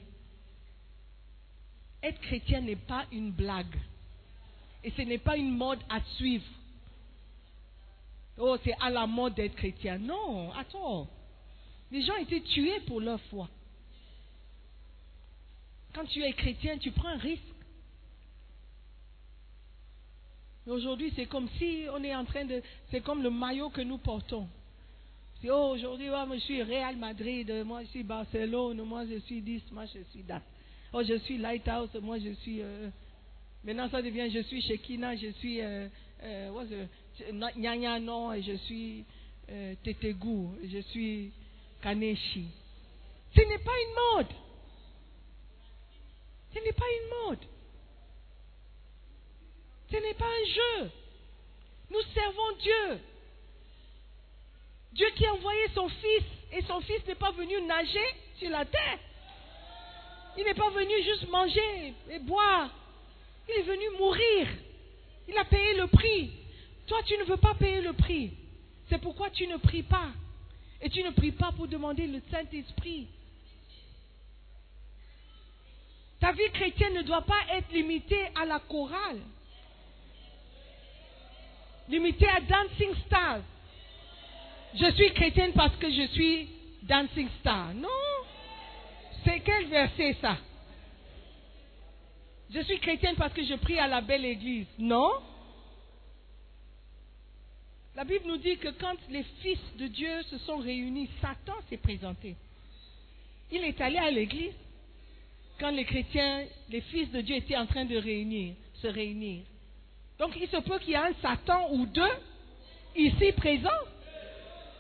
Être chrétien n'est pas une blague. Et ce n'est pas une mode à suivre. Oh, c'est à la mode d'être chrétien. Non, attends. Les gens étaient tués pour leur foi. Quand tu es chrétien, tu prends un risque. Aujourd'hui, c'est comme si on est en train de. C'est comme le maillot que nous portons. C'est oh, aujourd'hui, moi, je suis Real Madrid, moi je suis Barcelone, moi je suis 10, moi je suis dat. Oh, je suis Lighthouse, moi je suis. euh, Maintenant, ça devient je suis Shekina, je suis. Euh, euh, what's the- et je suis euh, Tetegou, et je suis Kaneshi. Ce n'est pas une mode. Ce n'est pas une mode. Ce n'est pas un jeu. Nous servons Dieu. Dieu qui a envoyé son Fils. Et son Fils n'est pas venu nager sur la terre. Il n'est pas venu juste manger et boire. Il est venu mourir. Il a payé le prix. Toi, tu ne veux pas payer le prix. C'est pourquoi tu ne pries pas. Et tu ne pries pas pour demander le Saint-Esprit. Ta vie chrétienne ne doit pas être limitée à la chorale. Limitée à Dancing Stars. Je suis chrétienne parce que je suis Dancing Star. Non. C'est quel verset ça? Je suis chrétienne parce que je prie à la belle église. Non. La Bible nous dit que quand les fils de Dieu se sont réunis, Satan s'est présenté. Il est allé à l'église quand les chrétiens, les fils de Dieu étaient en train de réunir, se réunir. Donc il se peut qu'il y ait un Satan ou deux ici présents.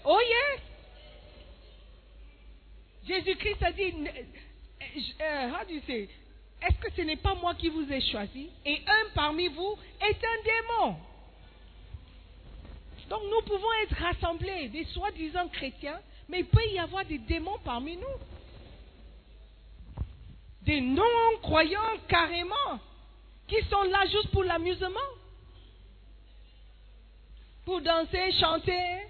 Oh yes! Jésus-Christ a dit, euh, euh, est-ce que ce n'est pas moi qui vous ai choisi? Et un parmi vous est un démon. Donc nous pouvons être rassemblés, des soi-disant chrétiens, mais il peut y avoir des démons parmi nous. Des non-croyants carrément, qui sont là juste pour l'amusement. Pour danser, chanter,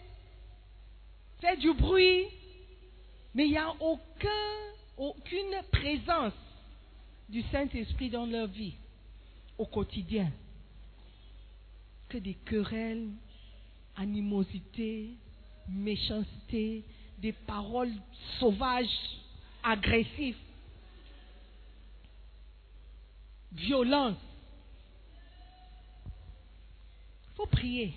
faire du bruit. Mais il n'y a aucun, aucune présence du Saint-Esprit dans leur vie au quotidien. Que des querelles, animosité, méchanceté, des paroles sauvages, agressives, violence. Il faut prier.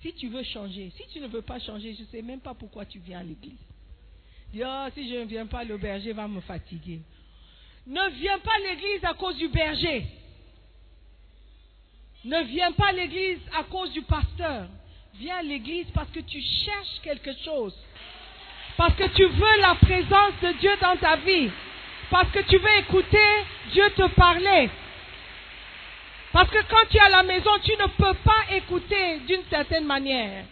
Si tu veux changer, si tu ne veux pas changer, je ne sais même pas pourquoi tu viens à l'église. Dis, oh, si je ne viens pas, le berger va me fatiguer. Ne viens pas à l'église à cause du berger. Ne viens pas à l'église à cause du pasteur. Viens à l'église parce que tu cherches quelque chose. Parce que tu veux la présence de Dieu dans ta vie. Parce que tu veux écouter Dieu te parler. Parce que quand tu es à la maison, tu ne peux pas écouter d'une certaine manière.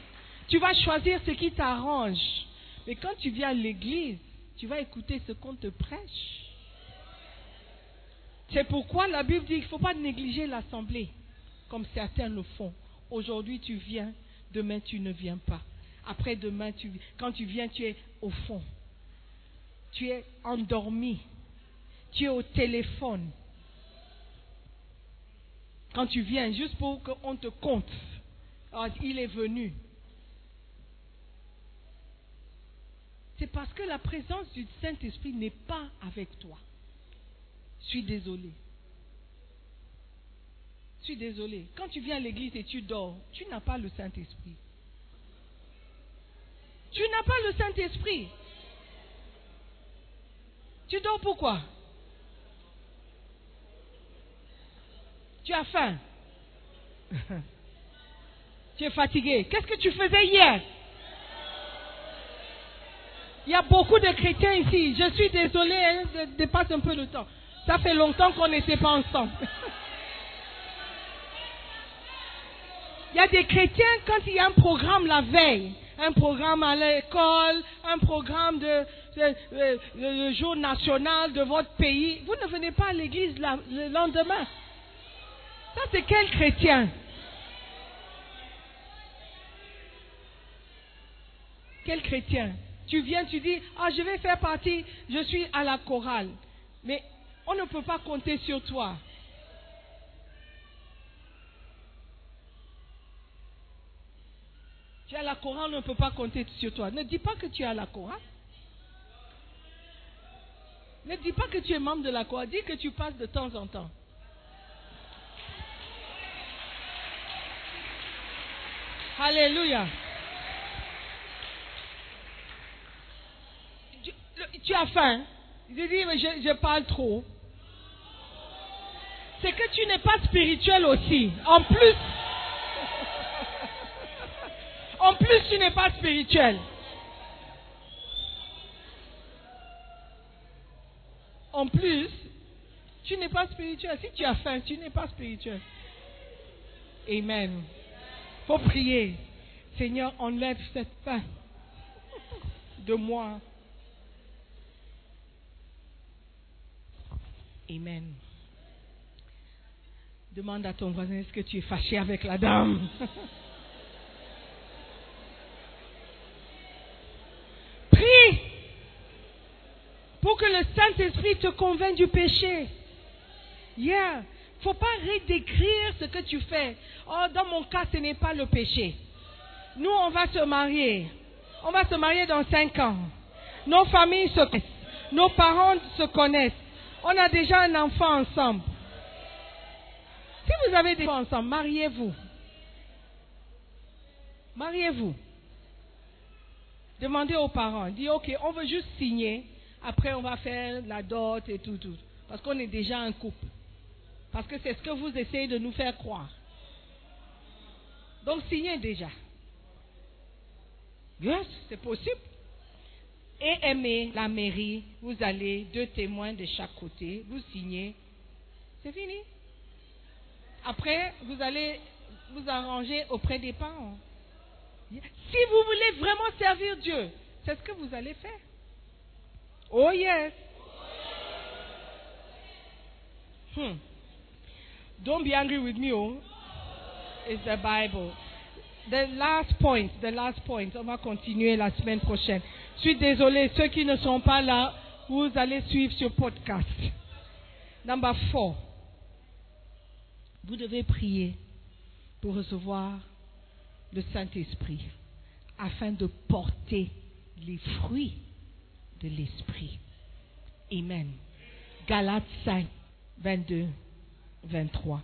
Tu vas choisir ce qui t'arrange. Mais quand tu viens à l'église, tu vas écouter ce qu'on te prêche. C'est pourquoi la Bible dit qu'il ne faut pas négliger l'assemblée, comme certains le font. Aujourd'hui, tu viens, demain, tu ne viens pas. Après demain, tu, quand tu viens, tu es au fond. Tu es endormi. Tu es au téléphone. Quand tu viens, juste pour qu'on te compte, ah, il est venu. C'est parce que la présence du Saint-Esprit n'est pas avec toi. Je suis désolé. Je suis désolé. Quand tu viens à l'église et tu dors, tu n'as pas le Saint-Esprit. Tu n'as pas le Saint-Esprit. Tu dors pourquoi? Tu as faim. tu es fatigué. Qu'est-ce que tu faisais hier? Il y a beaucoup de chrétiens ici. Je suis désolé, hein, je dépasse un peu le temps. Ça fait longtemps qu'on n'était pas ensemble. Il y a des chrétiens, quand il y a un programme la veille, un programme à l'école, un programme de, le jour national de votre pays, vous ne venez pas à l'église le lendemain. Ça, c'est quel chrétien Quel chrétien Tu viens, tu dis, ah, je vais faire partie, je suis à la chorale. Mais on ne peut pas compter sur toi. Tu es à la chorale, on ne peut pas compter sur toi. Ne dis pas que tu es à la chorale. Ne dis pas que tu es membre de la chorale. Dis que tu passes de temps en temps. Alléluia. Tu, as faim. Je dis, mais je, parle trop. C'est que tu n'es pas spirituel aussi. En plus, en plus, tu n'es pas spirituel. En plus, tu n'es pas spirituel. Si tu as faim, tu n'es pas spirituel. Amen faut prier. Seigneur, enlève cette faim de moi. Amen. Demande à ton voisin, est-ce que tu es fâché avec la dame? Prie pour que le Saint-Esprit te convainc du péché. Yeah faut pas redécrire ce que tu fais. Oh, dans mon cas, ce n'est pas le péché. Nous, on va se marier. On va se marier dans cinq ans. Nos familles se connaissent. Nos parents se connaissent. On a déjà un enfant ensemble. Si vous avez des enfants ensemble, mariez-vous. Mariez-vous. Demandez aux parents. Dis, OK, on veut juste signer. Après, on va faire la dot et tout, tout. Parce qu'on est déjà un couple. Parce que c'est ce que vous essayez de nous faire croire. Donc signez déjà. Yes, c'est possible. et aimer la mairie, vous allez deux témoins de chaque côté, vous signez, c'est fini. Après, vous allez vous arranger auprès des parents. Si vous voulez vraiment servir Dieu, c'est ce que vous allez faire. Oh yes. Hmm. Don't be angry with me, oh. It's the Bible. The last point, the last point. On va continuer la semaine prochaine. Je suis désolé, ceux qui ne sont pas là, vous allez suivre ce podcast. Number four. Vous devez prier pour recevoir le Saint-Esprit afin de porter les fruits de l'Esprit. Amen. Galates 5, 22, 23.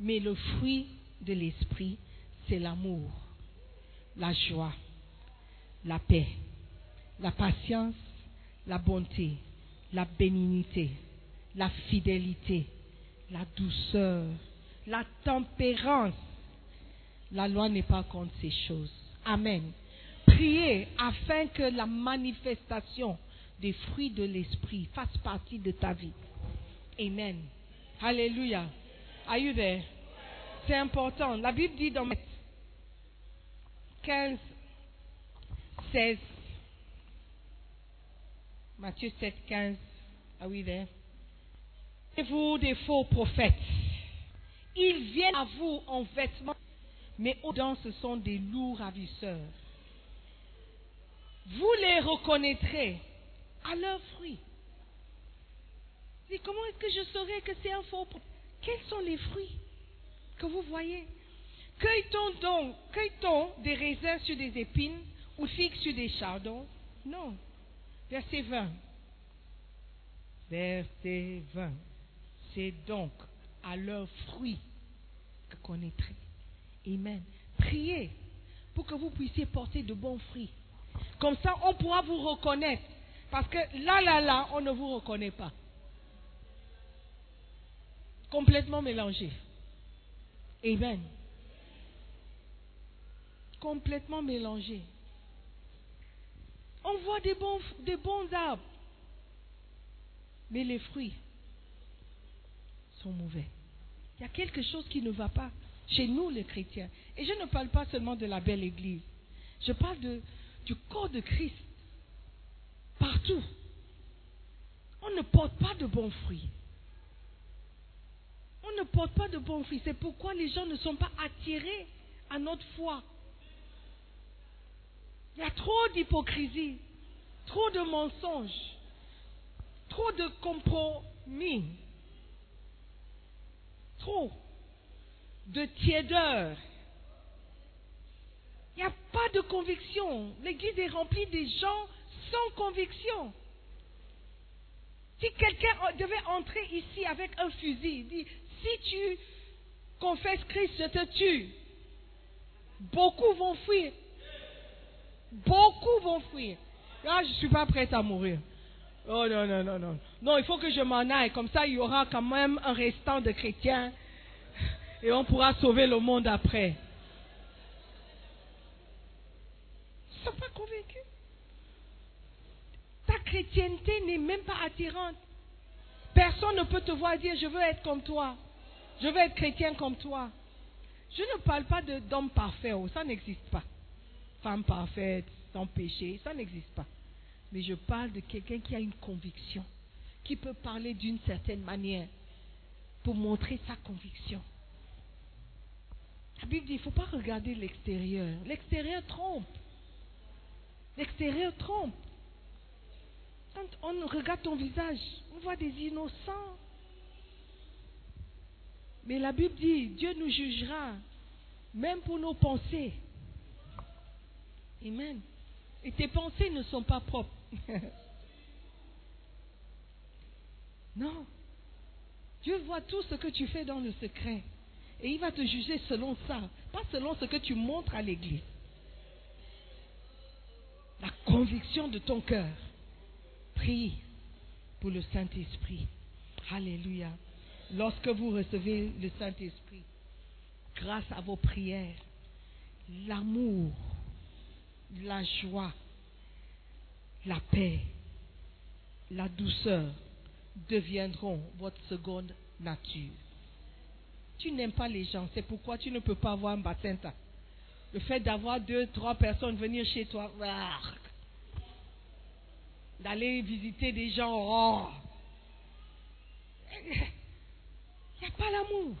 Mais le fruit de l'Esprit, c'est l'amour, la joie, la paix, la patience, la bonté, la bénignité, la fidélité, la douceur, la tempérance. La loi n'est pas contre ces choses. Amen. Priez afin que la manifestation des fruits de l'esprit fasse partie de ta vie. Amen. Alléluia. Are you there? C'est important. La Bible dit dans 15, 16, Matthieu 7, 15. Are we there? vous des faux prophètes. Ils viennent à vous en vêtements, mais au-dedans ce sont des loups ravisseurs. Vous les reconnaîtrez à leurs fruits. Et comment est-ce que je saurais que c'est un faux prophète Quels sont les fruits que vous voyez? Cueille-t-on donc, cueille-t-on des raisins sur des épines ou figues sur des chardons? Non. Verset 20. Verset 20. C'est donc à leurs fruits que connaîtrez. Amen. Priez pour que vous puissiez porter de bons fruits. Comme ça, on pourra vous reconnaître. Parce que là, là, là, on ne vous reconnaît pas. Complètement mélangé. Amen. Complètement mélangé. On voit des bons, des bons arbres. Mais les fruits sont mauvais. Il y a quelque chose qui ne va pas chez nous, les chrétiens. Et je ne parle pas seulement de la belle église. Je parle de, du corps de Christ. Partout. On ne porte pas de bons fruits. On ne porte pas de bons fruits. C'est pourquoi les gens ne sont pas attirés à notre foi. Il y a trop d'hypocrisie, trop de mensonges, trop de compromis, trop de tiédeur. Il n'y a pas de conviction. L'église est remplie des gens sans conviction. Si quelqu'un devait entrer ici avec un fusil, il dit, si tu confesses Christ, je te tue. Beaucoup vont fuir. Beaucoup vont fuir. Là, je ne suis pas prête à mourir. Oh non, non, non, non. Non, il faut que je m'en aille. Comme ça, il y aura quand même un restant de chrétiens. Et on pourra sauver le monde après. Ils ne sont pas convaincus. Chrétienté n'est même pas attirante. Personne ne peut te voir dire je veux être comme toi. Je veux être chrétien comme toi. Je ne parle pas d'homme parfait, oh, ça n'existe pas. Femme parfaite, sans péché, ça n'existe pas. Mais je parle de quelqu'un qui a une conviction, qui peut parler d'une certaine manière pour montrer sa conviction. La Bible dit, il ne faut pas regarder l'extérieur. L'extérieur trompe. L'extérieur trompe. Quand on regarde ton visage, on voit des innocents. Mais la Bible dit, Dieu nous jugera, même pour nos pensées. Amen. Et tes pensées ne sont pas propres. non. Dieu voit tout ce que tu fais dans le secret. Et il va te juger selon ça, pas selon ce que tu montres à l'église. La conviction de ton cœur. Prie pour le Saint-Esprit. Alléluia. Lorsque vous recevez le Saint-Esprit, grâce à vos prières, l'amour la joie, la paix, la douceur deviendront votre seconde nature. Tu n'aimes pas les gens, c'est pourquoi tu ne peux pas avoir un baptême. Le fait d'avoir deux, trois personnes venir chez toi, ah, d'aller visiter des gens, oh. il n'y a pas l'amour.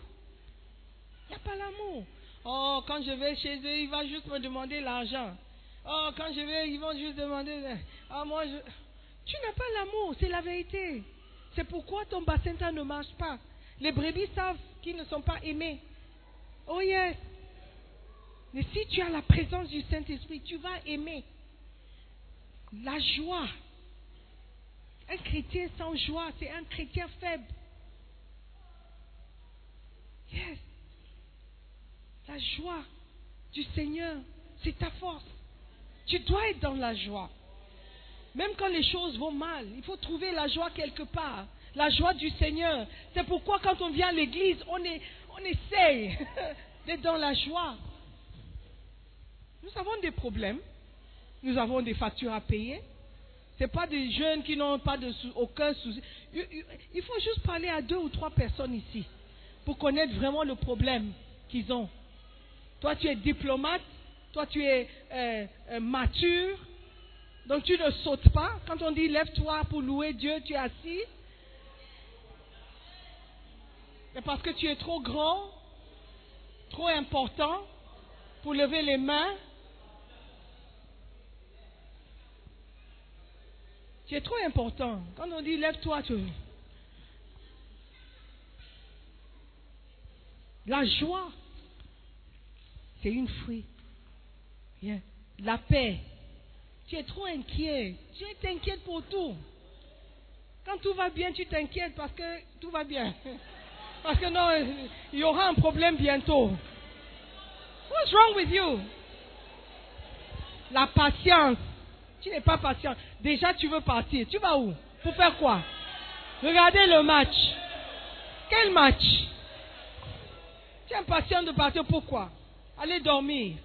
Il n'y a pas l'amour. Oh, quand je vais chez eux, il va juste me demander l'argent. Oh, quand je vais, ils vont juste demander. Ah, moi, je... Tu n'as pas l'amour, c'est la vérité. C'est pourquoi ton bassin ne marche pas. Les brebis savent qu'ils ne sont pas aimés. Oh yes. Mais si tu as la présence du Saint-Esprit, tu vas aimer. La joie. Un chrétien sans joie, c'est un chrétien faible. Yes. La joie du Seigneur, c'est ta force. Tu dois être dans la joie. Même quand les choses vont mal, il faut trouver la joie quelque part. La joie du Seigneur. C'est pourquoi quand on vient à l'église, on, est, on essaye d'être dans la joie. Nous avons des problèmes. Nous avons des factures à payer. Ce pas des jeunes qui n'ont pas aucun souci. Il faut juste parler à deux ou trois personnes ici pour connaître vraiment le problème qu'ils ont. Toi, tu es diplomate. Toi, tu es euh, euh, mature. Donc, tu ne sautes pas. Quand on dit lève-toi pour louer Dieu, tu es assis. Mais parce que tu es trop grand, trop important pour lever les mains. Tu es trop important. Quand on dit lève-toi, tu... La joie, c'est une fruit. La paix. Tu es trop inquiet. Tu t'inquiètes pour tout. Quand tout va bien, tu t'inquiètes parce que tout va bien. Parce que non, il y aura un problème bientôt. What's wrong with you? La patience. Tu n'es pas patient. Déjà, tu veux partir. Tu vas où? Pour faire quoi? Regardez le match. Quel match? Tu es impatient de partir. Pourquoi? Allez dormir.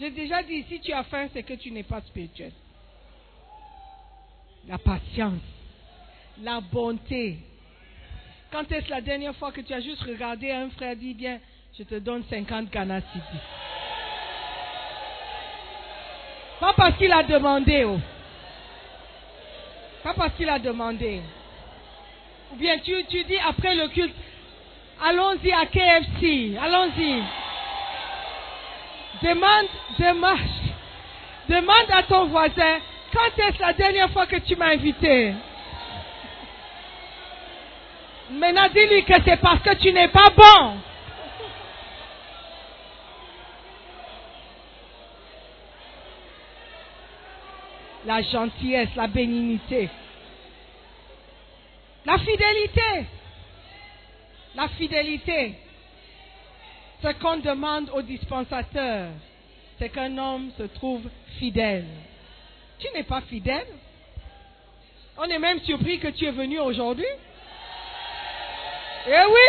J'ai déjà dit, si tu as faim, c'est que tu n'es pas spirituel. La patience, la bonté. Quand est-ce la dernière fois que tu as juste regardé un frère dit, bien, je te donne 50 Ghana Pas parce qu'il a demandé. Oh. Pas parce qu'il a demandé. Ou bien tu, dis après le culte, allons-y à KFC, allons-y. Demande, demande, demande à ton voisin, quand est-ce la dernière fois que tu m'as invité? Maintenant, dis-lui que c'est parce que tu n'es pas bon. La gentillesse, la bénignité. La fidélité. La fidélité. Ce qu'on demande au dispensateur, c'est qu'un homme se trouve fidèle. Tu n'es pas fidèle. On est même surpris que tu es venu aujourd'hui. Eh oui.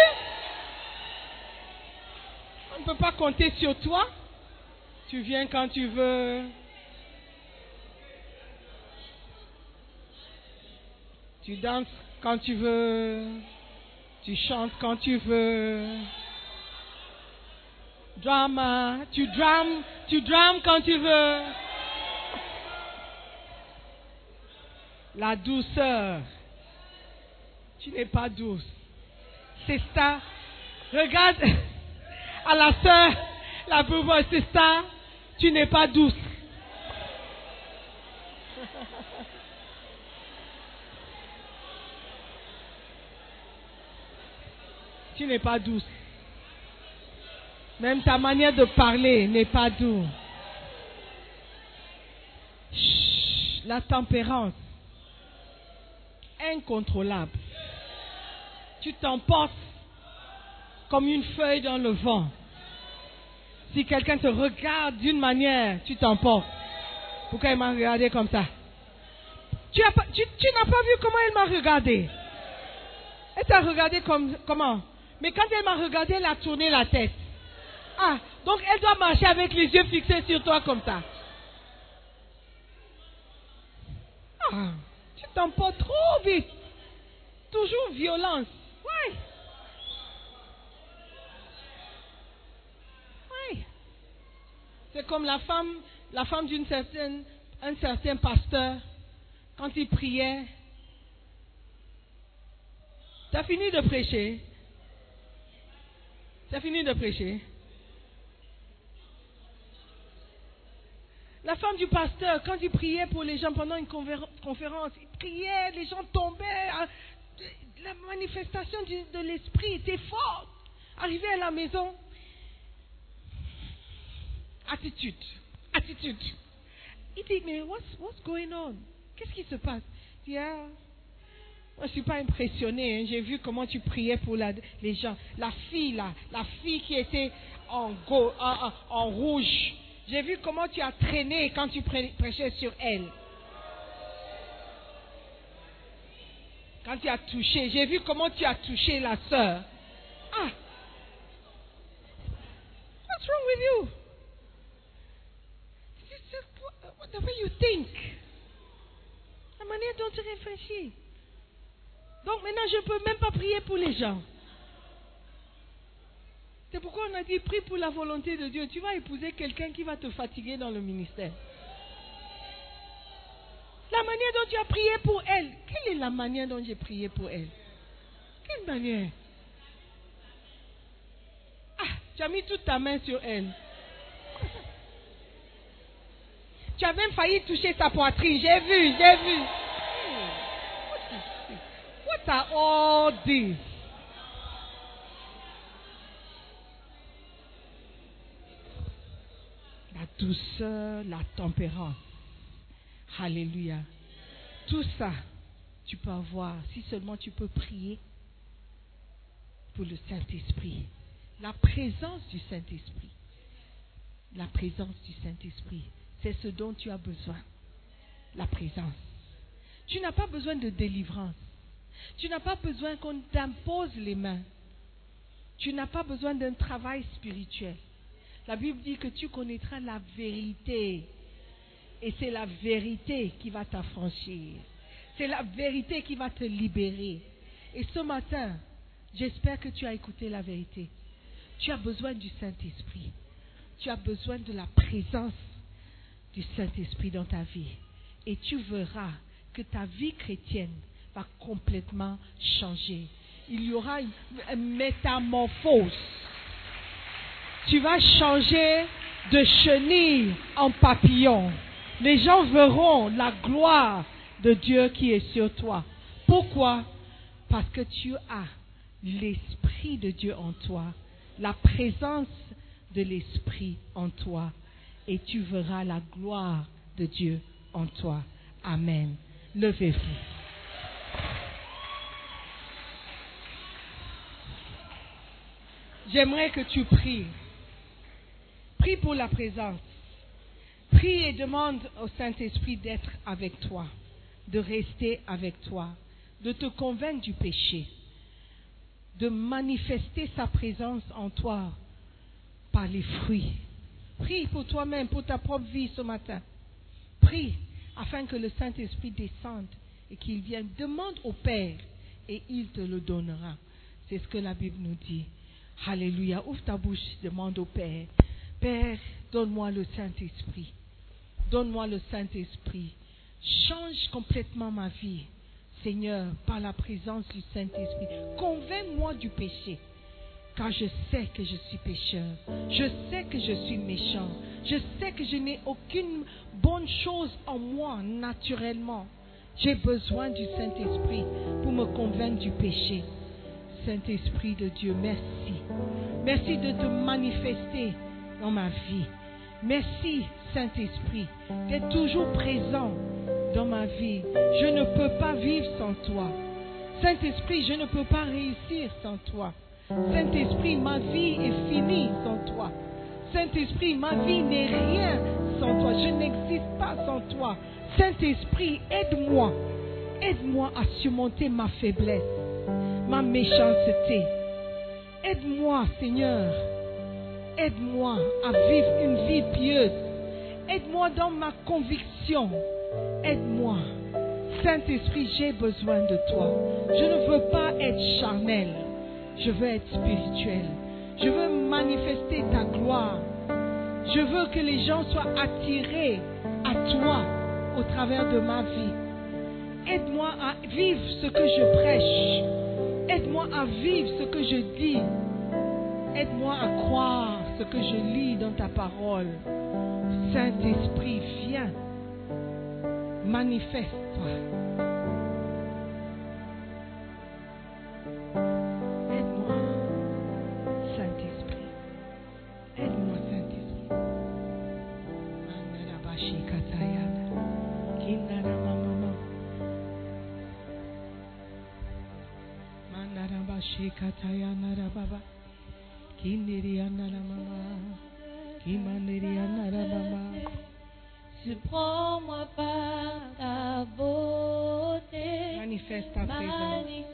On ne peut pas compter sur toi. Tu viens quand tu veux. Tu danses quand tu veux. Tu chantes quand tu veux drama, tu drames, tu drames quand tu veux. La douceur. Tu n'es pas douce. C'est ça. Regarde à la soeur, la pauvre, c'est ça. Tu n'es pas douce. Tu n'es pas douce. Même ta manière de parler n'est pas doux. la tempérance, incontrôlable. Tu t'emportes comme une feuille dans le vent. Si quelqu'un te regarde d'une manière, tu t'emportes. Pourquoi il m'a regardé comme ça? Tu n'as pas, vu comment elle m'a regardé Elle t'a regardé comme, comment? Mais quand elle m'a regardé, elle a tourné la tête. Ah, donc elle doit marcher avec les yeux fixés sur toi comme ça. Ah, tu t'emportes trop vite. Toujours violence. Ouais. Ouais. C'est comme la femme, la femme d'une certaine, un certain pasteur, quand il priait. Tu as fini de prêcher. As fini de prêcher. La femme du pasteur, quand il priait pour les gens pendant une confér- conférence, il priait, les gens tombaient. ah, La manifestation de l'esprit était forte. Arrivé à la maison, attitude, attitude. Il dit, mais what's, what's going on? Qu'est-ce qui se passe? Je ne suis pas impressionné. hein. J'ai vu comment tu priais pour la- les gens. La fille, là, la fille qui était en, go- rouge. J'ai vu comment tu as traîné quand tu prê- prêchais sur elle. Quand tu as touché. J'ai vu comment tu as touché la sœur. Ah! What's wrong with you? What- Whatever you think. La manière dont tu réfléchis. Donc maintenant, je ne peux même pas prier pour les gens. C'est pourquoi on a dit prie pour la volonté de Dieu. Tu vas épouser quelqu'un qui va te fatiguer dans le ministère. La manière dont tu as prié pour elle. Quelle est la manière dont j'ai prié pour elle? Quelle manière? Ah, tu as mis toute ta main sur elle. Tu as même failli toucher sa poitrine. J'ai vu, j'ai vu. La douceur, la tempérance. Alléluia. Tout ça, tu peux avoir si seulement tu peux prier pour le Saint-Esprit. La présence du Saint-Esprit. La présence du Saint-Esprit. C'est ce dont tu as besoin. La présence. Tu n'as pas besoin de délivrance. Tu n'as pas besoin qu'on t'impose les mains. Tu n'as pas besoin d'un travail spirituel. La Bible dit que tu connaîtras la vérité. Et c'est la vérité qui va t'affranchir. C'est la vérité qui va te libérer. Et ce matin, j'espère que tu as écouté la vérité. Tu as besoin du Saint-Esprit. Tu as besoin de la présence du Saint-Esprit dans ta vie. Et tu verras que ta vie chrétienne complètement changer. Il y aura une, une métamorphose. Tu vas changer de chenille en papillon. Les gens verront la gloire de Dieu qui est sur toi. Pourquoi? Parce que tu as l'Esprit de Dieu en toi, la présence de l'Esprit en toi, et tu verras la gloire de Dieu en toi. Amen. Levez-vous. J'aimerais que tu pries. Prie pour la présence. Prie et demande au Saint-Esprit d'être avec toi, de rester avec toi, de te convaincre du péché, de manifester sa présence en toi par les fruits. Prie pour toi-même, pour ta propre vie ce matin. Prie afin que le Saint-Esprit descende et qu'il vienne. Demande au Père et il te le donnera. C'est ce que la Bible nous dit. Alléluia. Ouvre ta bouche, demande au Père. Père, donne-moi le Saint-Esprit. Donne-moi le Saint-Esprit. Change complètement ma vie, Seigneur, par la présence du Saint-Esprit. Convainc-moi du péché, car je sais que je suis pécheur. Je sais que je suis méchant. Je sais que je n'ai aucune bonne chose en moi naturellement. J'ai besoin du Saint-Esprit pour me convaincre du péché. Saint-Esprit de Dieu, merci. Merci de te manifester dans ma vie. Merci, Saint-Esprit, d'être toujours présent dans ma vie. Je ne peux pas vivre sans toi. Saint-Esprit, je ne peux pas réussir sans toi. Saint-Esprit, ma vie est finie sans toi. Saint-Esprit, ma vie n'est rien sans toi. Je n'existe pas sans toi. Saint-Esprit, aide-moi. Aide-moi à surmonter ma faiblesse, ma méchanceté. Aide-moi, Seigneur. Aide-moi à vivre une vie pieuse. Aide-moi dans ma conviction. Aide-moi. Saint-Esprit, j'ai besoin de toi. Je ne veux pas être charnel. Je veux être spirituel. Je veux manifester ta gloire. Je veux que les gens soient attirés à toi au travers de ma vie. Aide-moi à vivre ce que je prêche. Aide-moi à vivre ce que je dis. Aide-moi à croire ce que je lis dans ta parole. Saint-Esprit, viens. Manifeste-toi. Katayana rababa. Ramama. Kimandiriana rababa. Surprends-moi par ta beauté. Manifeste ta présence.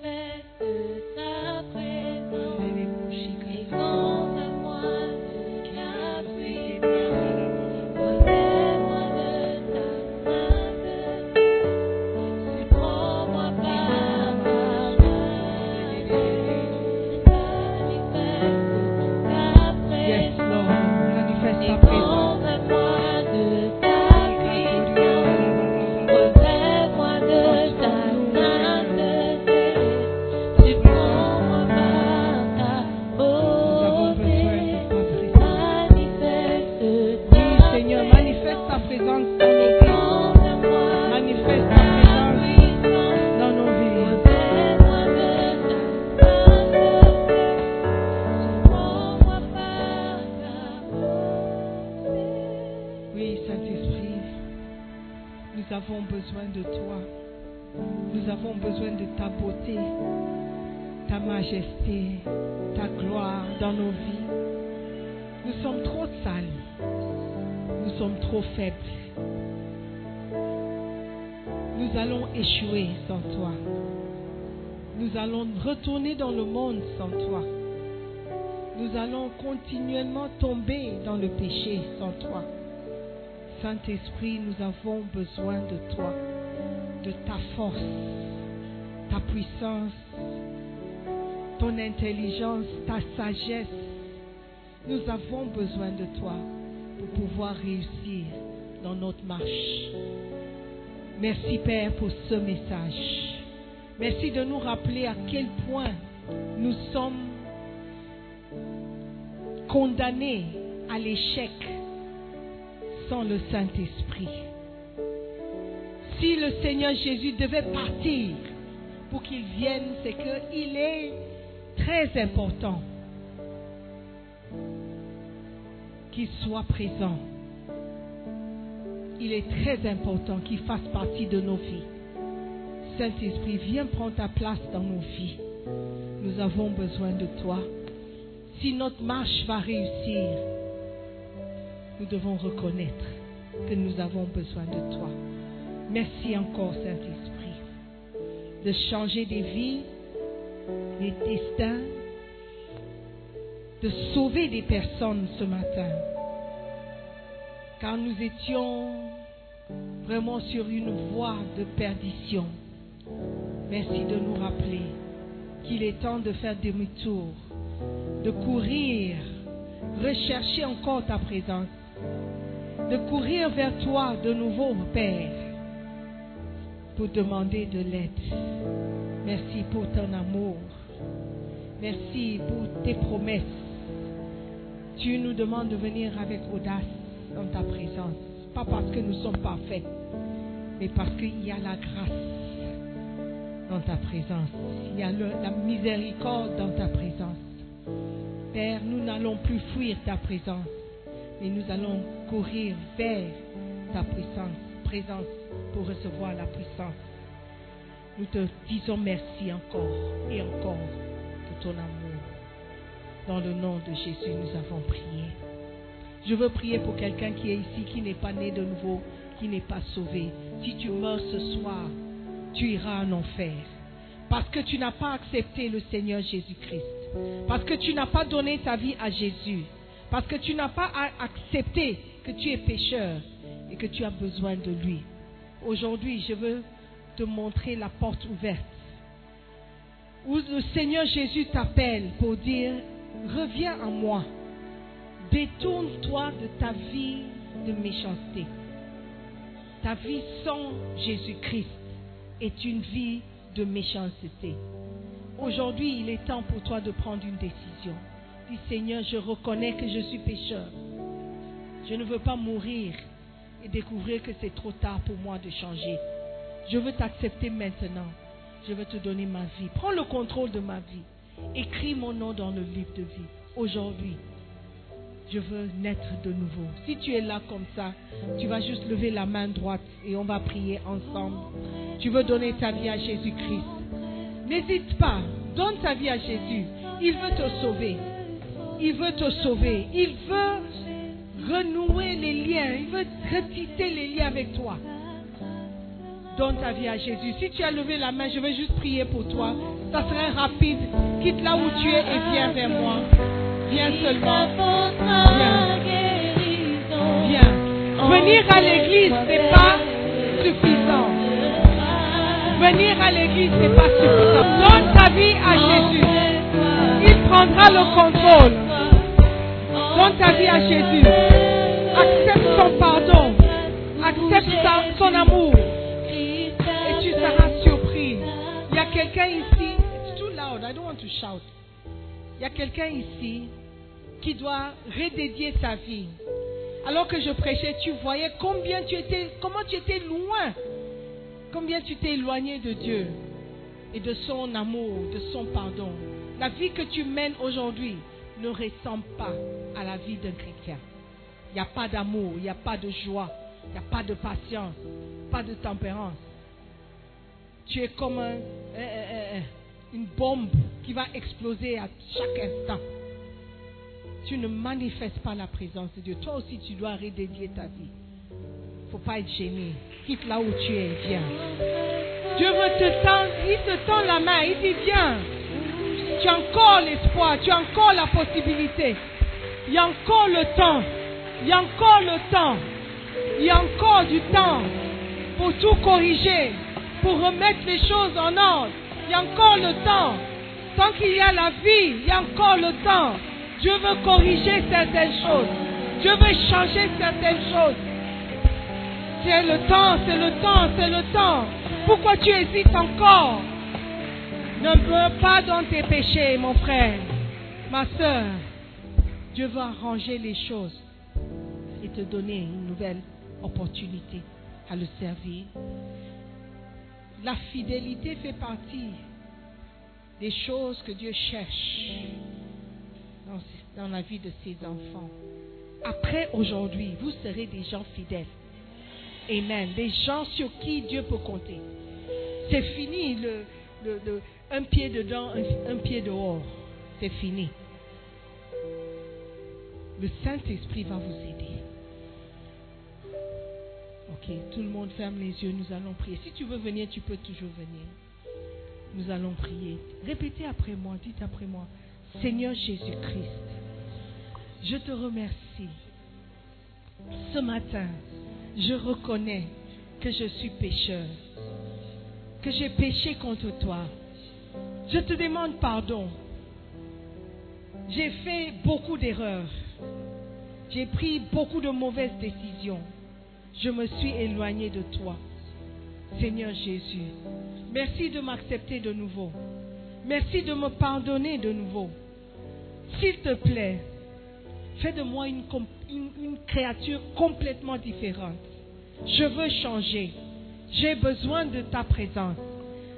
Avons besoin de ta beauté, ta majesté, ta gloire dans nos vies. Nous sommes trop sales. Nous sommes trop faibles. Nous allons échouer sans toi. Nous allons retourner dans le monde sans toi. Nous allons continuellement tomber dans le péché sans toi. Saint-Esprit, nous avons besoin de toi, de ta force, ta puissance, ton intelligence, ta sagesse. Nous avons besoin de toi pour pouvoir réussir dans notre marche. Merci Père pour ce message. Merci de nous rappeler à quel point nous sommes condamnés à l'échec sans le Saint-Esprit. Si le Seigneur Jésus devait partir qu'il vienne, c'est qu'il est très important qu'il soit présent. Il est très important qu'il fasse partie de nos vies. Saint-Esprit, viens prendre ta place dans nos vies. Nous avons besoin de toi. Si notre marche va réussir, nous devons reconnaître que nous avons besoin de toi. Merci encore, Saint-Esprit, de changer des vies, des destins, de sauver des personnes ce matin. Car nous étions vraiment sur une voie de perdition. Merci de nous rappeler qu'il est temps de faire demi-tour, de courir, rechercher encore ta présence, de courir vers toi de nouveau, Père, pour demander de l'aide. Merci pour ton amour. Merci pour tes promesses. Tu nous demandes de venir avec audace dans ta présence. Pas parce que nous sommes parfaits, mais parce qu'il y a la grâce dans ta présence. Il y a la miséricorde dans ta présence. Père, nous n'allons plus fuir ta présence, mais nous allons courir vers ta puissance, présence pour recevoir la puissance. Nous te disons merci encore et encore de ton amour. Dans le nom de Jésus, nous avons prié. Je veux prier pour quelqu'un qui est ici, qui n'est pas né de nouveau, qui n'est pas sauvé. Si tu meurs ce soir, tu iras en enfer. Parce que tu n'as pas accepté le Seigneur Jésus-Christ. Parce que tu n'as pas donné ta vie à Jésus. Parce que tu n'as pas accepté que tu es pécheur et que tu as besoin de lui. Aujourd'hui, je veux te montrer la porte ouverte. Où le Seigneur Jésus t'appelle pour dire, reviens à moi. Détourne-toi de ta vie de méchanceté. Ta vie sans Jésus-Christ est une vie de méchanceté. Aujourd'hui, il est temps pour toi de prendre une décision. Dis Seigneur, je reconnais que je suis pécheur. Je ne veux pas mourir et découvrir que c'est trop tard pour moi de changer. Je veux t'accepter maintenant. Je veux te donner ma vie. Prends le contrôle de ma vie. Écris mon nom dans le livre de vie. Aujourd'hui, je veux naître de nouveau. Si tu es là comme ça, tu vas juste lever la main droite et on va prier ensemble. Tu veux donner ta vie à Jésus-Christ. N'hésite pas. Donne ta vie à Jésus. Il veut te sauver. Il veut te sauver. Il veut renouer les liens. Il veut retisser les liens avec toi. Donne ta vie à Jésus. Si tu as levé la main, je vais juste prier pour toi. Ça serait rapide. Quitte là où tu es et viens vers moi. Viens seulement. Viens. Viens. Venir à l'église, c'est pas suffisant. Venir à l'église, c'est pas suffisant. Donne ta vie à Jésus. Il prendra le contrôle. Donne ta vie à Jésus. Accepte son pardon. Accepte son amour. Et tu seras surpris. Il y a quelqu'un ici. It's too loud. I don't want to shout. Il y a quelqu'un ici qui doit redédier sa vie. Alors que je prêchais, tu voyais combien tu étais, comment tu étais loin, combien tu t'es éloigné de Dieu et de son amour, de son pardon. La vie que tu mènes aujourd'hui ne ressemble pas à la vie d'un chrétien. Il n'y a pas d'amour, il n'y a pas de joie, il n'y a pas de patience, pas de tempérance. Tu es comme un- un- un- un- une bombe qui va exploser à chaque instant. Tu ne manifestes pas la présence de Dieu. Toi aussi, tu dois redédier ta vie. faut pas être gêné. Quitte là où tu es, viens. Dieu veut te tendre, il te tend la main, il dit viens. Tu as encore l'espoir, tu as encore la possibilité. Il y a encore le temps. Il y a encore le temps. Il y a encore du temps pour tout corriger, pour remettre les choses en ordre. Il y a encore le temps. Tant qu'il y a la vie, il y a encore le temps. Dieu veut corriger certaines choses. Dieu veut changer certaines choses. C'est le temps, c'est le temps, c'est le temps. Pourquoi tu hésites encore? Ne meurs pas dans tes péchés, mon frère, ma soeur. Dieu veut arranger les choses et te donner une nouvelle opportunité à le servir. La fidélité fait partie des choses que Dieu cherche dans, la vie de ses enfants. Après aujourd'hui, vous serez des gens fidèles. Amen. Des gens sur qui Dieu peut compter. C'est fini le- le- un pied dedans, un, pied dehors. C'est fini. Le Saint-Esprit va vous aider. Ok, tout le monde ferme les yeux, nous allons prier. Si tu veux venir, tu peux toujours venir. Nous allons prier. Répétez après moi, dites après moi. Seigneur Jésus-Christ, je te remercie. Ce matin, je reconnais que je suis pécheur, que j'ai péché contre toi. Je te demande pardon. J'ai fait beaucoup d'erreurs. J'ai pris beaucoup de mauvaises décisions. Je me suis éloigné de toi. Seigneur Jésus, merci de m'accepter de nouveau. Merci de me pardonner de nouveau. S'il te plaît, fais de moi une, une créature complètement différente. Je veux changer. J'ai besoin de ta présence.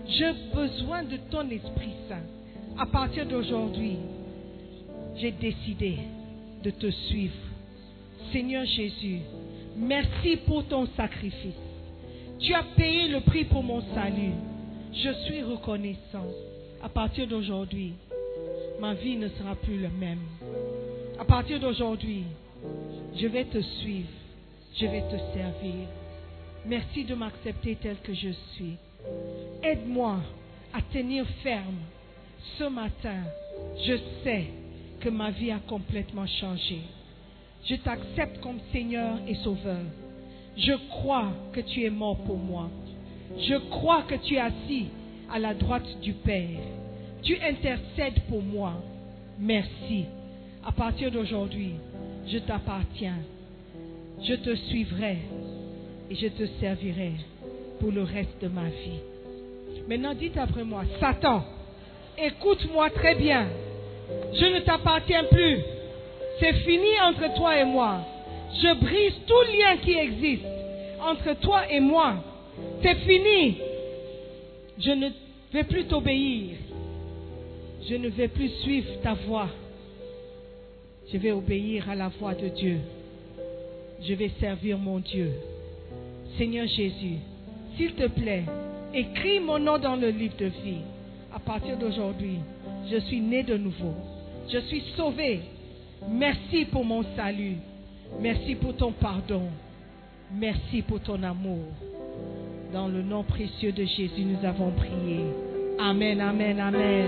J'ai besoin de ton Esprit Saint. À partir d'aujourd'hui, j'ai décidé de te suivre. Seigneur Jésus, merci pour ton sacrifice. Tu as payé le prix pour mon salut. Je suis reconnaissant. À partir d'aujourd'hui, ma vie ne sera plus la même. À partir d'aujourd'hui, je vais te suivre. Je vais te servir. Merci de m'accepter tel que je suis. Aide-moi à tenir ferme. Ce matin, je sais que ma vie a complètement changé. Je t'accepte comme Seigneur et Sauveur. Je crois que tu es mort pour moi. Je crois que tu es assis à la droite du Père. Tu intercèdes pour moi. Merci. À partir d'aujourd'hui, je t'appartiens. Je te suivrai et je te servirai pour le reste de ma vie. Maintenant, dites après moi, Satan, écoute-moi très bien. Je ne t'appartiens plus. C'est fini entre toi et moi. Je brise tout lien qui existe entre toi et moi. C'est fini. Je ne vais plus t'obéir. Je ne vais plus suivre ta voix. Je vais obéir à la voix de Dieu. Je vais servir mon Dieu. Seigneur Jésus, s'il te plaît, écris mon nom dans le livre de vie. À partir d'aujourd'hui, je suis né de nouveau. Je suis sauvé. Merci pour mon salut. Merci pour ton pardon. Merci pour ton amour. Dans le nom précieux de Jésus, nous avons prié. Amen, amen, amen.